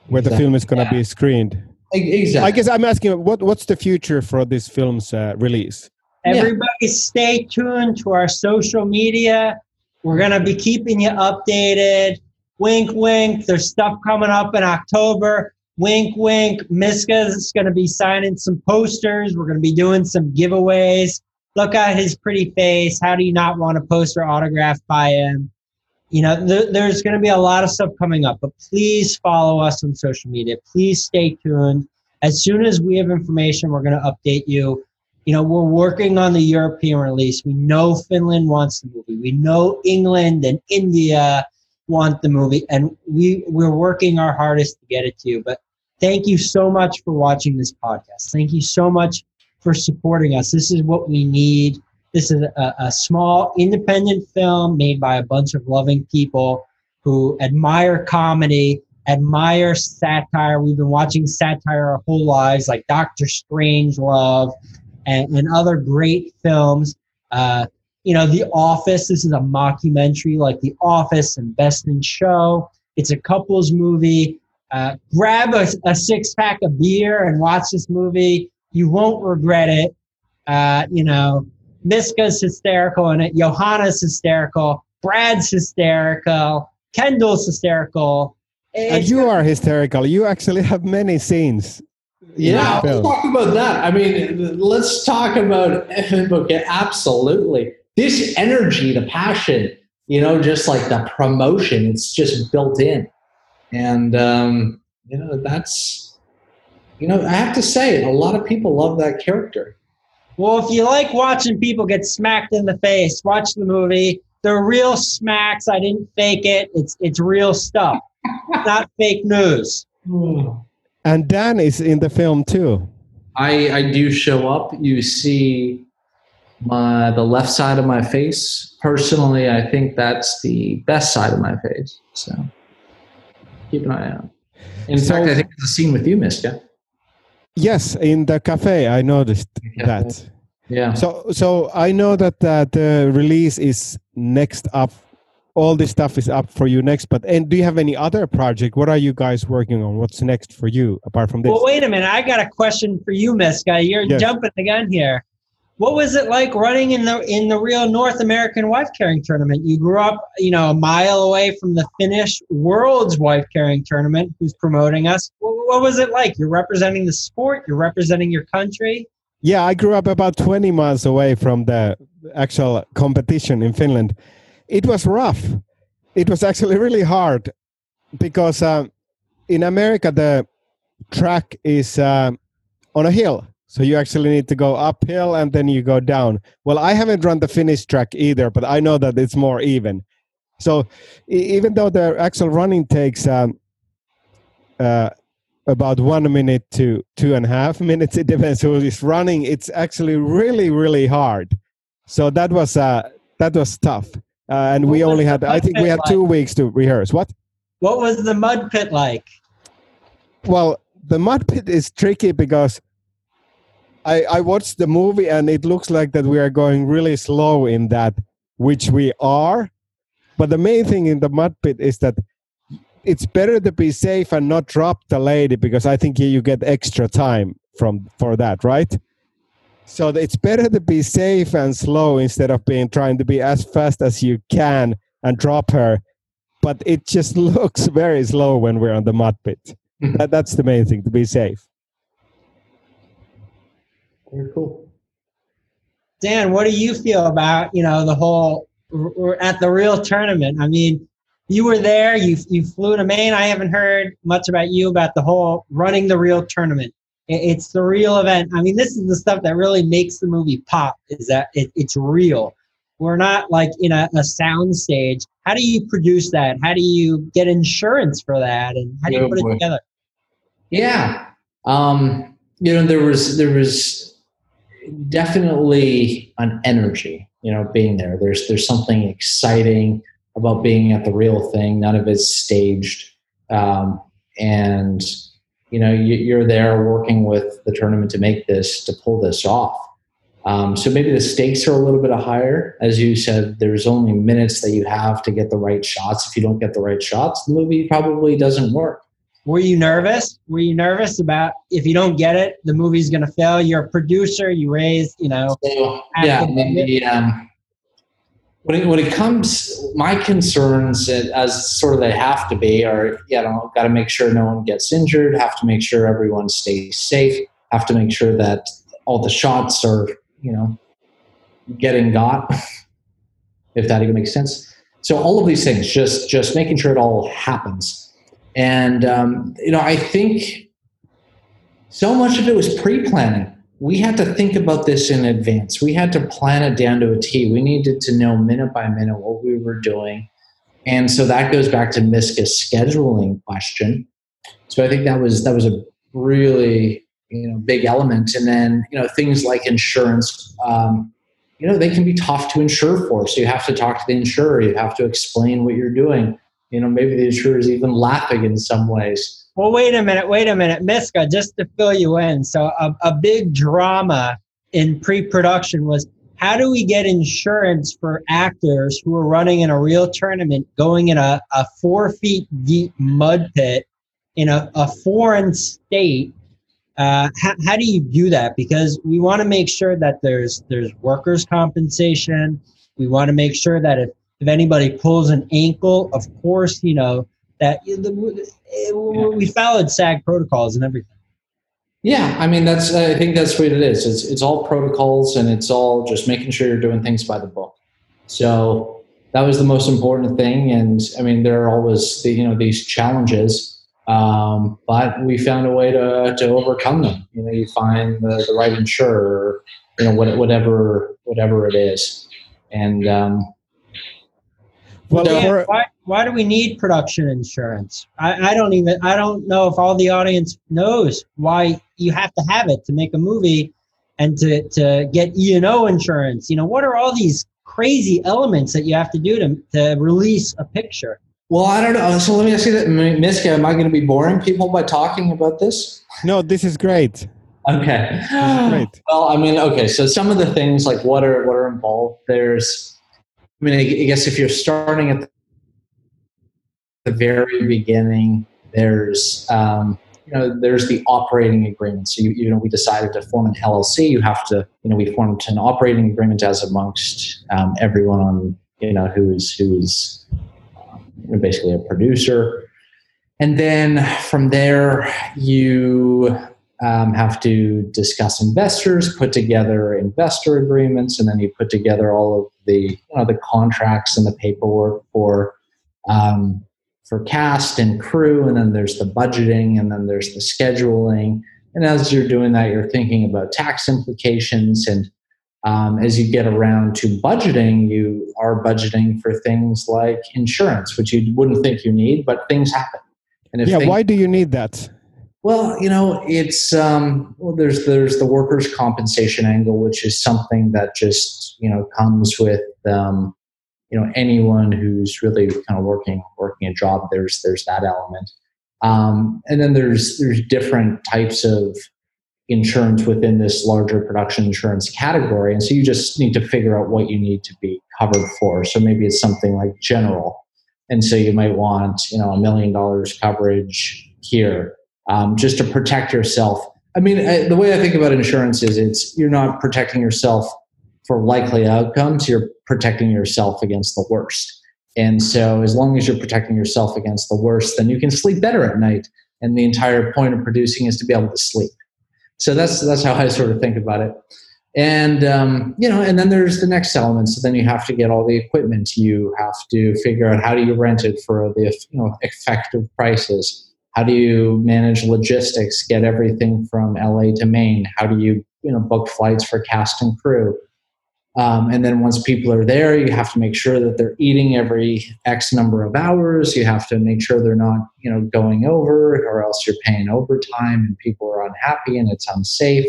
Speaker 1: where exactly. the film is going to yeah. be screened.
Speaker 2: Exactly.
Speaker 1: I guess I'm asking, what what's the future for this film's uh, release?
Speaker 3: Everybody, yeah. stay tuned to our social media. We're going to be keeping you updated. Wink, wink. There's stuff coming up in October. Wink, wink. Miska's going to be signing some posters. We're going to be doing some giveaways. Look at his pretty face. How do you not want a poster autographed by him? You know, th- there's going to be a lot of stuff coming up, but please follow us on social media. Please stay tuned. As soon as we have information, we're going to update you. You know, we're working on the European release. We know Finland wants the movie. We know England and India want the movie, and we we're working our hardest to get it to you. But Thank you so much for watching this podcast. Thank you so much for supporting us. This is what we need. This is a, a small independent film made by a bunch of loving people who admire comedy, admire satire. We've been watching satire our whole lives, like Doctor Strangelove and, and other great films. Uh, you know, The Office. This is a mockumentary like The Office and Best in Show. It's a couples movie. Uh, grab a, a, six pack of beer and watch this movie. You won't regret it. Uh, you know, Miska's hysterical and it. Johanna's hysterical. Brad's hysterical. Kendall's hysterical.
Speaker 1: It's and you are hysterical. You actually have many scenes
Speaker 2: Yeah, let's talk about that. I mean, let's talk about okay, absolutely. This energy, the passion, you know, just like the promotion, it's just built in. And um, you know, that's you know, I have to say, a lot of people love that character.
Speaker 3: Well, if you like watching people get smacked in the face, watch the movie. They're real smacks. I didn't fake it. It's it's real stuff. not fake news.
Speaker 1: And Dan is in the film too.
Speaker 2: I I do show up. You see my the left side of my face. Personally, I think that's the best side of my face. So keep an eye out. In so, fact, I think it's a scene with you, Miska.
Speaker 1: Yes, in the cafe, I noticed yeah. that.
Speaker 2: Yeah.
Speaker 1: So, so I know that that the release is next up. All this stuff is up for you next. But and do you have any other project? What are you guys working on? What's next for you apart from this?
Speaker 3: Well, wait a minute. I got a question for you, Miska. You're yes. jumping the gun here. What was it like running in the in the real North American wife carrying tournament? You grew up, you know, a mile away from the Finnish World's wife carrying tournament, who's promoting us. What was it like? You're representing the sport. You're representing your country.
Speaker 1: Yeah, I grew up about 20 miles away from the actual competition in Finland. It was rough. It was actually really hard because um, in America the track is uh, on a hill so you actually need to go uphill and then you go down. Well, I haven't run the Finnish track either, but I know that it's more even. So even though the actual running takes um, uh, about one minute to two and a half minutes, it depends who is running. It's actually really, really hard. So that was uh, that was tough, uh, and what we only had. I think we had like? two weeks to rehearse. What?
Speaker 3: What was the mud pit like?
Speaker 1: Well, the mud pit is tricky because I, I watched the movie and it looks like that we are going really slow in that, which we are. But the main thing in the mud pit is that it's better to be safe and not drop the lady because I think you get extra time from for that, right? So it's better to be safe and slow instead of being trying to be as fast as you can and drop her. But it just looks very slow when we're on the mud pit. Mm-hmm. that, that's the main thing to be safe.
Speaker 2: Very cool.
Speaker 3: Dan, what do you feel about you know the whole we're at the real tournament? I mean, you were there. You you flew to Maine. I haven't heard much about you about the whole running the real tournament. It's the real event. I mean, this is the stuff that really makes the movie pop. Is that it, it's real. We're not like in a, a sound stage. How do you produce that? How do you get insurance for that? And how do you put it together?
Speaker 2: Yeah, um, you know, there was there was definitely an energy, you know, being there. There's there's something exciting about being at the real thing. None of it's staged, um, and you know you, are there working with the tournament to make this to pull this off. Um, so maybe the stakes are a little bit higher, as you said. There's only minutes that you have to get the right shots. If you don't get the right shots, the movie probably doesn't work.
Speaker 3: Were you nervous? Were you nervous about if you don't get it, the movie's going to fail? You're a producer. You raised, you know.
Speaker 2: So, yeah, the, um, when it, when it comes, my concerns, as sort of they have to be, are you know, got to make sure no one gets injured. Have to make sure everyone stays safe. Have to make sure that all the shots are, you know, getting got. if that even makes sense. So all of these things, just just making sure it all happens and, um, you know, I think so much of it was pre planning. We had to think about this in advance. We had to plan it down to a T. We needed to know minute by minute what we were doing. And so that goes back to Miska's scheduling question. So I think that was that was a really you know big element. And then you know things like insurance, um, you know they can be tough to insure for. So you have to talk to the insurer. You have to explain what you're doing you know, maybe the insurer is even laughing in some ways.
Speaker 3: Well, wait a minute, wait a minute, Miska, just to fill you in. So, a, a big drama in pre production was how do we get insurance for actors who are running in a real tournament going in a, a four feet deep mud pit in a, a foreign state? Uh, how, how do you do that? Because we want to make sure that there's there's workers' compensation. We want to make sure that if if anybody pulls an ankle, of course, you know that we followed SAG protocols and everything.
Speaker 2: Yeah, I mean that's I think that's what it is. It's it's all protocols and it's all just making sure you're doing things by the book. So that was the most important thing. And I mean there are always the, you know these challenges, um, but we found a way to to overcome them. You know, you find the, the right insurer, you know, whatever whatever it is, and um,
Speaker 3: well, yeah, why, why do we need production insurance? I, I don't even I don't know if all the audience knows why you have to have it to make a movie and to, to get E and O insurance. You know, what are all these crazy elements that you have to do to, to release a picture?
Speaker 2: Well, I don't know. Uh, so let me ask you that, Miska, am I going to be boring people by talking about this?
Speaker 1: No, this is great.
Speaker 2: Okay. great. Well, I mean, okay. So some of the things like what are what are involved. There's I mean, I guess if you're starting at the very beginning, there's um, you know there's the operating agreement. So you, you know we decided to form an LLC. You have to you know we formed an operating agreement as amongst um, everyone on you know who's who's um, basically a producer. And then from there, you um, have to discuss investors, put together investor agreements, and then you put together all of the you know, the contracts and the paperwork for um, for cast and crew, and then there's the budgeting, and then there's the scheduling. And as you're doing that, you're thinking about tax implications, and um, as you get around to budgeting, you are budgeting for things like insurance, which you wouldn't think you need, but things happen.
Speaker 1: And yeah, things, why do you need that?
Speaker 2: Well, you know, it's um, well, there's there's the workers' compensation angle, which is something that just you know comes with um, you know anyone who's really kind of working working a job. There's there's that element, um, and then there's there's different types of insurance within this larger production insurance category, and so you just need to figure out what you need to be covered for. So maybe it's something like general, and so you might want you know a million dollars coverage here um, just to protect yourself. I mean, I, the way I think about insurance is it's you're not protecting yourself for likely outcomes, you're protecting yourself against the worst. And so, as long as you're protecting yourself against the worst, then you can sleep better at night. And the entire point of producing is to be able to sleep. So that's that's how I sort of think about it. And um, you know, and then there's the next element. So then you have to get all the equipment. You have to figure out how do you rent it for the you know effective prices how do you manage logistics get everything from la to maine? How do you you know book flights for cast and crew? Um, and then once people are there you have to make sure that they're eating every x number of hours. You have to make sure they're not you know going over or else you're paying overtime and people are unhappy and it's unsafe.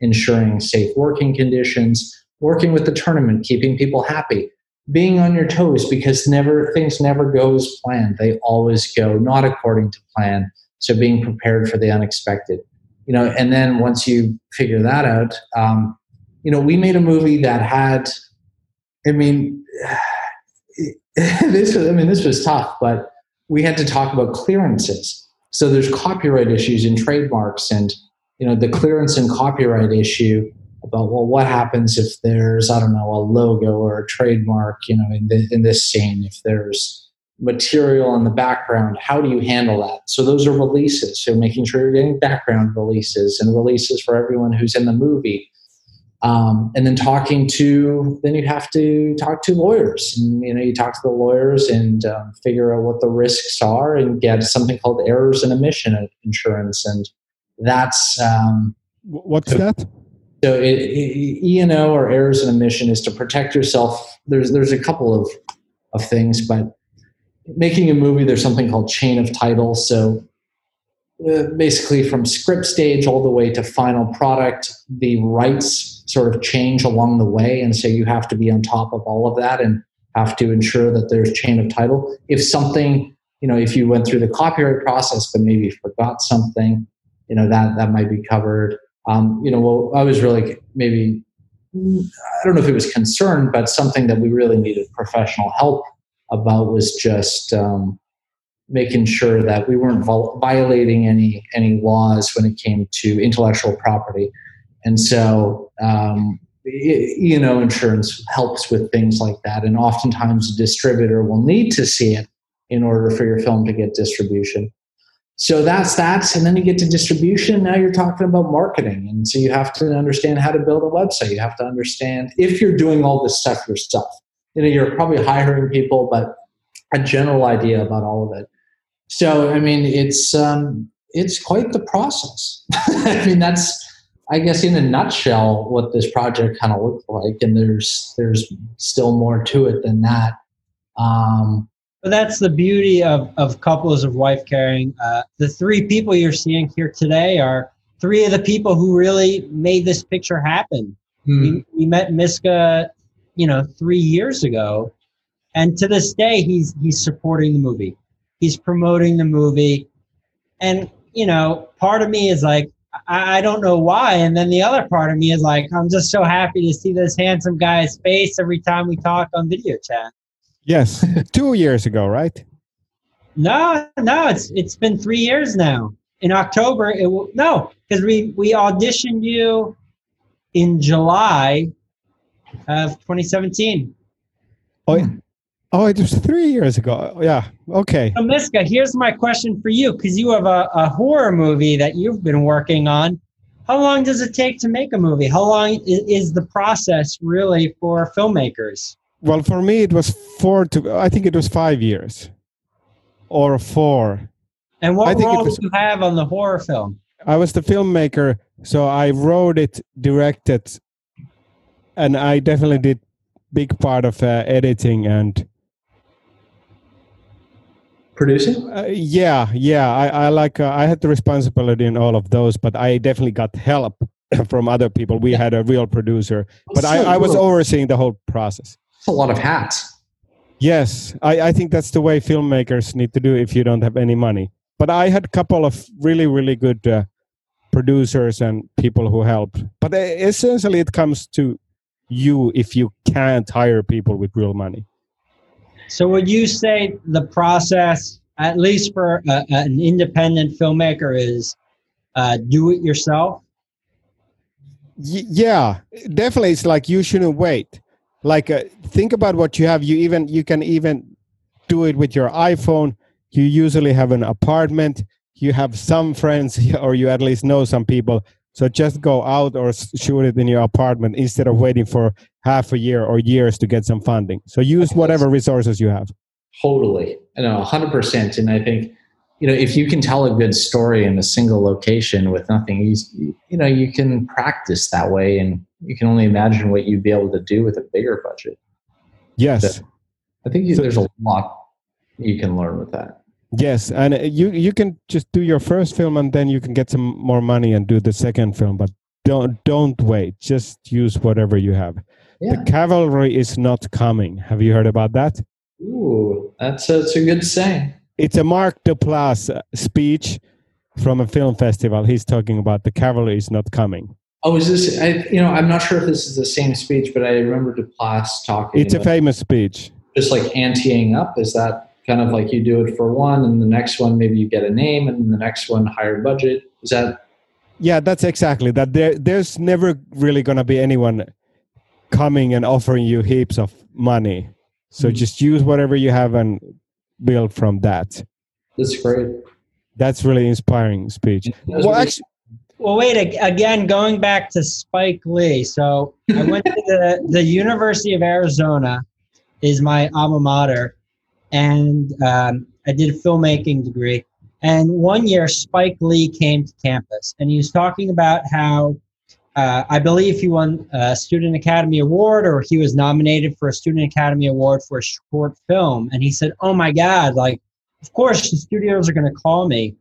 Speaker 2: Ensuring safe working conditions working with the tournament keeping people happy being on your toes because never things never go as planned. They always go not according to plan. So being prepared for the unexpected, you know. And then once you figure that out, um, you know, we made a movie that had. I mean, this was. I mean, this was tough, but we had to talk about clearances. So there's copyright issues and trademarks, and you know, the clearance and copyright issue about well what happens if there's i don't know a logo or a trademark you know in, the, in this scene if there's material in the background how do you handle that? So those are releases. So making sure you're getting background releases and releases for everyone who's in the movie. Um, and then talking to then you have to talk to lawyers and you know you talk to the lawyers and um, figure out what the risks are and get something called errors and omission insurance. And that's um,
Speaker 1: what's that
Speaker 2: so E&O or errors and omission is to protect yourself. There's there's a couple of of things, but making a movie there's something called chain of title. So uh, basically from script stage all the way to final product, the rights sort of change along the way, and so you have to be on top of all of that and have to ensure that there's chain of title. If something, you know, if you went through the copyright process but maybe forgot something, you know that that might be covered um, you know, well, I was really maybe I don't know if it was concerned, but something that we really needed professional help about was just um, making sure that we weren't violating any any laws when it came to intellectual property, and so um, you know, insurance helps with things like that, and oftentimes a distributor will need to see it in order for your film to get distribution. So that's that. And then you get to distribution. Now you're talking about marketing. And so you have to understand how to build a website. You have to understand if you're doing all this stuff yourself. You know, you're probably hiring people, but a general idea about all of it. So, I mean, it's, um, it's quite the process. I mean, that's, I guess, in a nutshell, what this project kind of looked like. And there's, there's still more to it than that. Um,
Speaker 3: but that's the beauty of, of couples of wife carrying. Uh, the three people you're seeing here today are three of the people who really made this picture happen. Mm. We, we met Miska, you know, three years ago, and to this day, he's he's supporting the movie. He's promoting the movie, and you know, part of me is like, I, I don't know why, and then the other part of me is like, I'm just so happy to see this handsome guy's face every time we talk on video chat.
Speaker 1: Yes, two years ago, right?
Speaker 3: No, no, it's it's been three years now. In October, it will no, because we we auditioned you in July of 2017.
Speaker 1: Oh, yeah. oh, it was three years ago. Yeah, okay.
Speaker 3: So, Miska, here's my question for you, because you have a, a horror movie that you've been working on. How long does it take to make a movie? How long is, is the process really for filmmakers?
Speaker 1: Well for me it was four to i think it was five years. Or four.
Speaker 3: And what I think role was, did you have on the horror film?
Speaker 1: I was the filmmaker so i wrote it directed and i definitely did big part of uh, editing and
Speaker 2: producing?
Speaker 1: Uh, yeah yeah. I, I like uh, i had the responsibility in all of those but i definitely got help from other people. We yeah. had a real producer but so I, I was overseeing the whole process
Speaker 2: a lot of hats.
Speaker 1: Yes, I, I think that's the way filmmakers need to do if you don't have any money. But I had a couple of really, really good uh, producers and people who helped. But uh, essentially, it comes to you if you can't hire people with real money.
Speaker 3: So, would you say the process, at least for a, an independent filmmaker, is uh, do it yourself?
Speaker 1: Y- yeah, definitely. It's like you shouldn't wait like uh, think about what you have. You even you can even do it with your iphone. You usually have an apartment. You have some friends or you at least know some people. So just go out or shoot it in your apartment instead of waiting for half a year or years to get some funding. So use whatever resources you have.
Speaker 2: Totally. Know 100% and i think you know if you can tell a good story in a single location with nothing you, you know you can practice that way and you can only imagine what you'd be able to do with a bigger budget.
Speaker 1: Yes.
Speaker 2: So I think you, so, there's a lot you can learn with that.
Speaker 1: Yes, and uh, you you can just do your first film and then you can get some more money and do the second film, but don't don't wait. Just use whatever you have. Yeah. The cavalry is not coming. Have you heard about that?
Speaker 2: Ooh, that's a, that's a good saying.
Speaker 1: It's a Mark Duplass speech from a film festival. He's talking about the cavalry is not coming.
Speaker 2: Oh, is this? I, you know, I'm not sure if this is the same speech, but I remember Duplass talking.
Speaker 1: It's a famous speech.
Speaker 2: Just like anteing up. Is that kind of like you do it for one, and the next one maybe you get a name, and the next one higher budget? Is that?
Speaker 1: Yeah, that's exactly that. There, there's never really going to be anyone coming and offering you heaps of money. So mm-hmm. just use whatever you have and build from that.
Speaker 2: That's great.
Speaker 1: That's really inspiring speech. Well, actually,
Speaker 3: well, wait again. Going back to Spike Lee. So I went to the the University of Arizona, is my alma mater, and um, I did a filmmaking degree. And one year, Spike Lee came to campus, and he was talking about how uh, I believe he won a Student Academy Award, or he was nominated for a Student Academy Award for a short film. And he said, "Oh my God! Like, of course the studios are going to call me."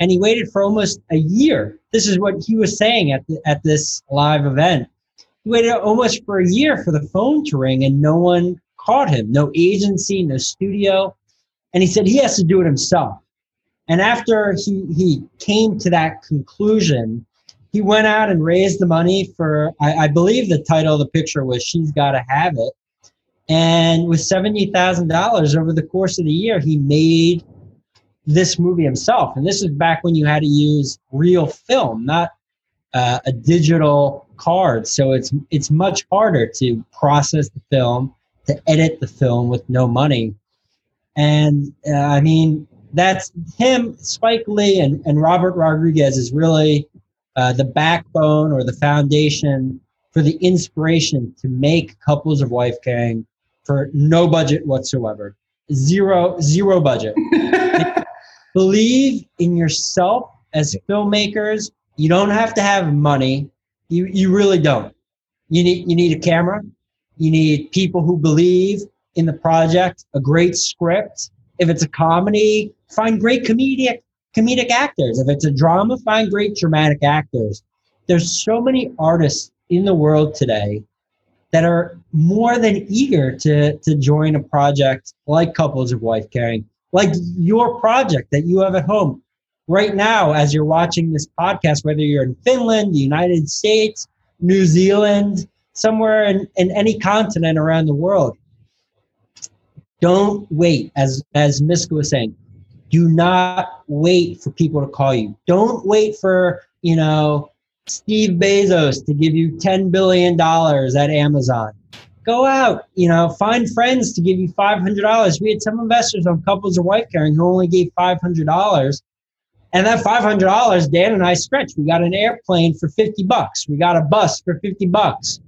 Speaker 3: and he waited for almost a year. This is what he was saying at the, at this live event. He waited almost for a year for the phone to ring, and no one caught him. No agency, no studio, and he said he has to do it himself. And after he he came to that conclusion, he went out and raised the money for I, I believe the title of the picture was "She's Got to Have It." And with seventy thousand dollars over the course of the year, he made this movie himself. And this is back when you had to use real film, not uh, a digital card. So it's it's much harder to process the film, to edit the film with no money. And uh, I mean, that's him, Spike Lee, and, and Robert Rodriguez is really uh, the backbone or the foundation for the inspiration to make couples of wife gang for no budget whatsoever. Zero, zero budget. Believe in yourself as filmmakers. You don't have to have money. You, you really don't. You need, you need a camera. You need people who believe in the project, a great script. If it's a comedy, find great comedic comedic actors. If it's a drama, find great dramatic actors. There's so many artists in the world today that are more than eager to to join a project like Couples of Wife Carrying, like your project that you have at home right now as you're watching this podcast, whether you're in Finland, the United States, New Zealand, somewhere in, in any continent around the world. Don't wait, as as Miska was saying, do not wait for people to call you. Don't wait for, you know, Steve Bezos to give you $10 billion at Amazon. Go out, you know, find friends to give you $500. We had some investors on couples of wife carrying who only gave $500. And that $500, Dan and I stretched. We got an airplane for 50 bucks. We got a bus for 50 bucks.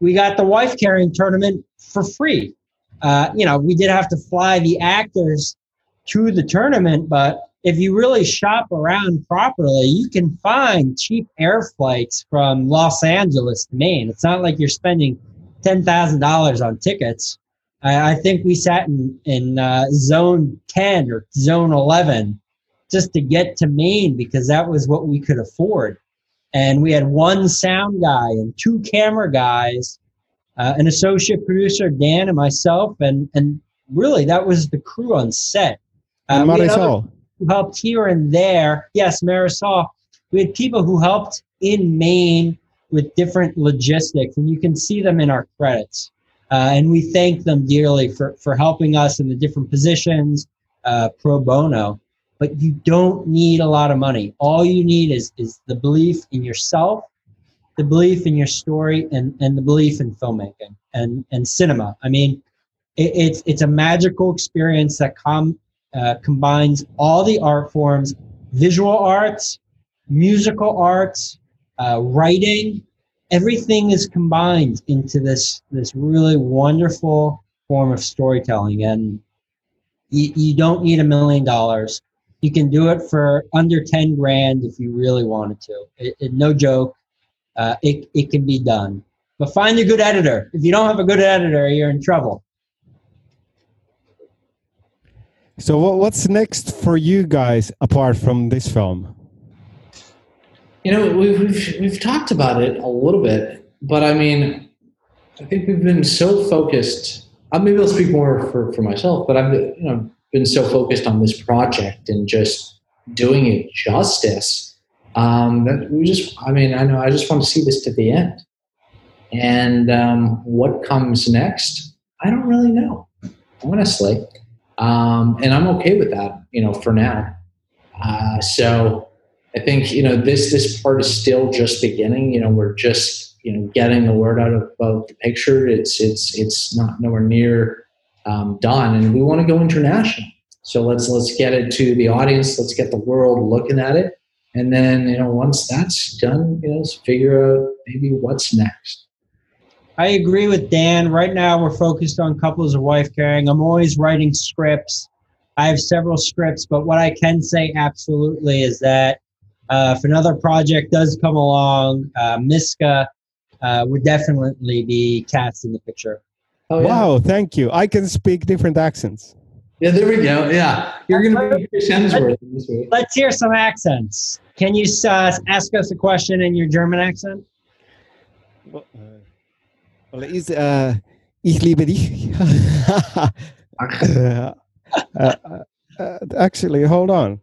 Speaker 3: We got the wife carrying tournament for free. Uh, you know, we did have to fly the actors to the tournament, but if you really shop around properly, you can find cheap air flights from Los Angeles to Maine. It's not like you're spending ten thousand dollars on tickets. I, I, think we sat in in uh, zone ten or zone eleven just to get to Maine because that was what we could afford. And we had one sound guy and two camera guys, uh, an associate producer Dan and myself, and and really that was the crew on set.
Speaker 1: Uh, Marisol
Speaker 3: who helped here and there. Yes, Marisol. We had people who helped in Maine with different logistics, and you can see them in our credits. Uh, and we thank them dearly for, for helping us in the different positions uh, pro bono. But you don't need a lot of money. All you need is, is the belief in yourself, the belief in your story, and, and the belief in filmmaking and, and cinema. I mean, it, it's, it's a magical experience that com- uh, combines all the art forms visual arts, musical arts, uh, writing. Everything is combined into this, this really wonderful form of storytelling. And you, you don't need a million dollars. You can do it for under 10 grand if you really wanted to. It, it, no joke, uh, it, it can be done. But find a good editor. If you don't have a good editor, you're in trouble.
Speaker 1: So, what's next for you guys apart from this film?
Speaker 2: You know, we've, we've, we've talked about it a little bit, but I mean, I think we've been so focused. Uh, maybe I'll speak more for, for myself, but I've you know been so focused on this project and just doing it justice um, that we just. I mean, I know I just want to see this to the end, and um, what comes next, I don't really know, honestly. Um, and I'm okay with that, you know, for now. Uh, so I think, you know, this, this part is still just beginning, you know, we're just, you know, getting the word out about the picture. It's, it's, it's not nowhere near um, done and we want to go international. So let's, let's get it to the audience. Let's get the world looking at it. And then, you know, once that's done, you know, let's figure out maybe what's next.
Speaker 3: I agree with Dan. Right now, we're focused on couples of wife carrying. I'm always writing scripts. I have several scripts, but what I can say absolutely is that uh, if another project does come along, uh, Miska uh, would definitely be cast in the picture.
Speaker 1: Oh, yeah. Wow, thank you. I can speak different accents.
Speaker 2: Yeah, there we go. Yeah, you're going to be Chris Hemsworth.
Speaker 3: Let's hear some accents. Can you uh, ask us a question in your German accent?
Speaker 1: Well, uh, is, uh, ich liebe dich. uh, uh, actually, hold on.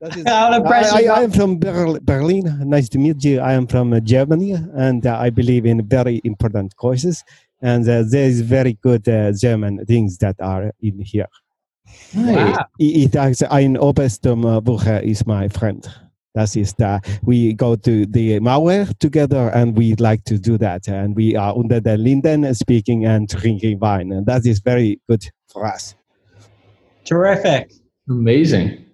Speaker 1: Is, I, I, am from Berlin. Nice to meet you. I am from uh, Germany, and uh, I believe in very important causes. And uh, there is very good German things that are in here. Wow. It, it, ein Obersturm Bucher is my friend. That is that we go to the Mauer together and we like to do that. And we are under the linden speaking and drinking wine. And that is very good for us.
Speaker 3: Terrific.
Speaker 2: Amazing.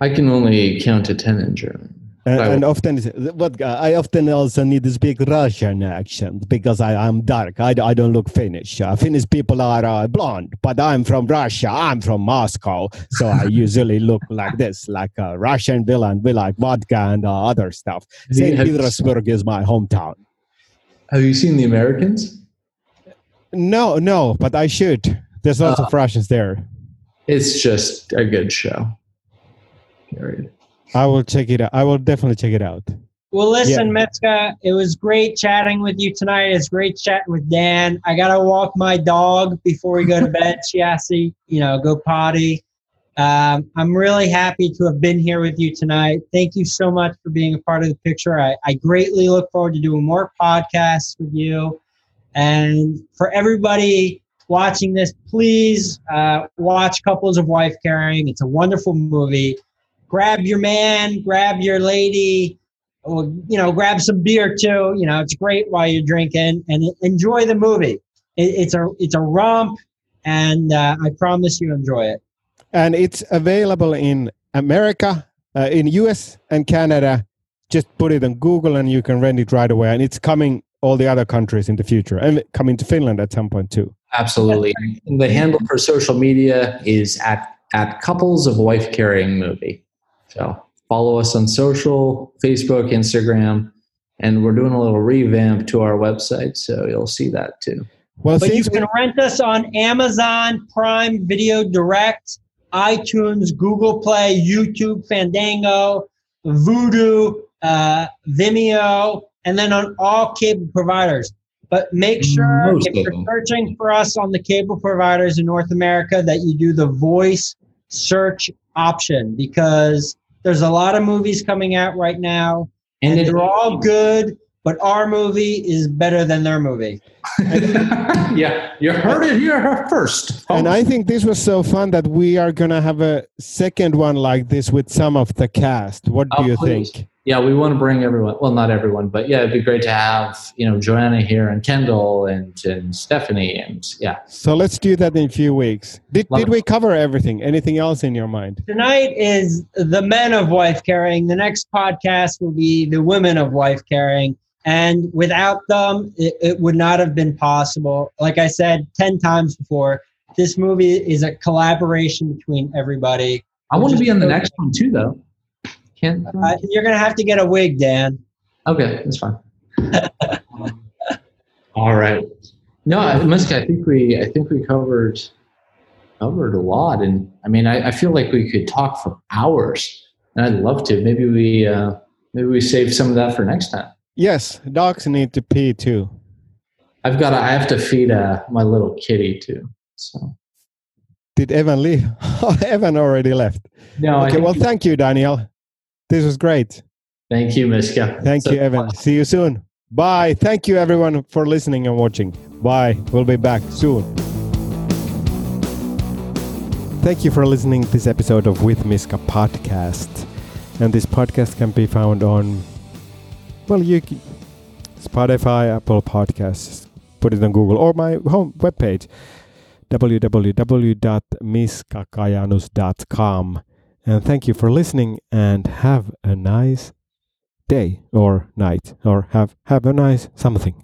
Speaker 2: I can only count to 10 in German.
Speaker 1: And, and often, what I often also need to speak Russian accent because I, I'm dark. I, I don't look Finnish. Uh, Finnish people are uh, blonde, but I'm from Russia. I'm from Moscow. So I usually look like this, like a Russian villain. We like vodka and uh, other stuff. St. Petersburg is my hometown.
Speaker 2: Have you seen The Americans?
Speaker 1: No, no, but I should. There's lots of uh, Russians there.
Speaker 2: It's just a good show.
Speaker 1: Period. I will check it out. I will definitely check it out.
Speaker 3: Well, listen, yeah. Miska, it was great chatting with you tonight. It's great chatting with Dan. I gotta walk my dog before we go to bed. she has to, you know, go potty. Um, I'm really happy to have been here with you tonight. Thank you so much for being a part of the picture. I, I greatly look forward to doing more podcasts with you. And for everybody watching this, please uh, watch Couples of Wife Carrying. It's a wonderful movie grab your man, grab your lady, or, you know, grab some beer too. You know, it's great while you're drinking and enjoy the movie. It, it's a it's a romp, and uh, I promise you enjoy it.
Speaker 1: And it's available in America, uh, in US and Canada. Just put it on Google and you can rent it right away. And it's coming all the other countries in the future and coming to Finland at some point too.
Speaker 2: Absolutely. the handle for social media is at at couples of wife carrying movie. So follow us on social, Facebook, Instagram, and we're doing a little revamp to our website, so you'll see that too.
Speaker 3: Well, but you can rent us on Amazon Prime Video Direct, iTunes, Google Play, YouTube, Fandango, Vudu, uh, Vimeo, and then on all cable providers. But make sure Most if you're searching for us on the cable providers in North America that you do the voice search option because there's a lot of movies coming out right now, and, and they're all good, but our movie is better than their movie.
Speaker 2: yeah, you heard it here first.
Speaker 1: And I think this was so fun that we are going to have a second one like this with some of the cast. What do oh, you please. think?
Speaker 2: Yeah, we want to bring everyone. Well, not everyone, but yeah, it'd be great to have you know Johanna here and Kendall and and Stephanie and yeah.
Speaker 1: So let's do that in a few weeks. Did Love did it. we cover everything? Anything else in your mind?
Speaker 3: Tonight is the men of wife carrying. The next podcast will be the women of wife carrying. And without them, it, it would not have been possible. Like I said ten times before, this movie is a collaboration between everybody.
Speaker 2: I want to be on the next one too, though.
Speaker 3: Can't. Uh, you're gonna have to get a wig, Dan.
Speaker 2: Okay, that's fine. All right. No, Miska, I think we I think we covered covered a lot, and I mean, I, I feel like we could talk for hours, and I'd love to. Maybe we uh, maybe we save some of that for next time.
Speaker 1: Yes, dogs need to pee too.
Speaker 2: I've got. To, I have to feed uh, my little kitty too. So.
Speaker 1: Did Evan leave? Evan already left.
Speaker 2: No.
Speaker 1: Okay. Well, thank you, Daniel. This was great.
Speaker 2: Thank you, Miska.
Speaker 1: Thank so you, Evan. Fun. See you soon. Bye. Thank you, everyone, for listening and watching. Bye. We'll be back soon. Thank you for listening to this episode of With Miska podcast. And this podcast can be found on, well, you Spotify, Apple Podcasts, put it on Google, or my home webpage, www.miskakajanus.com. And thank you for listening and have a nice day or night or have have a nice something.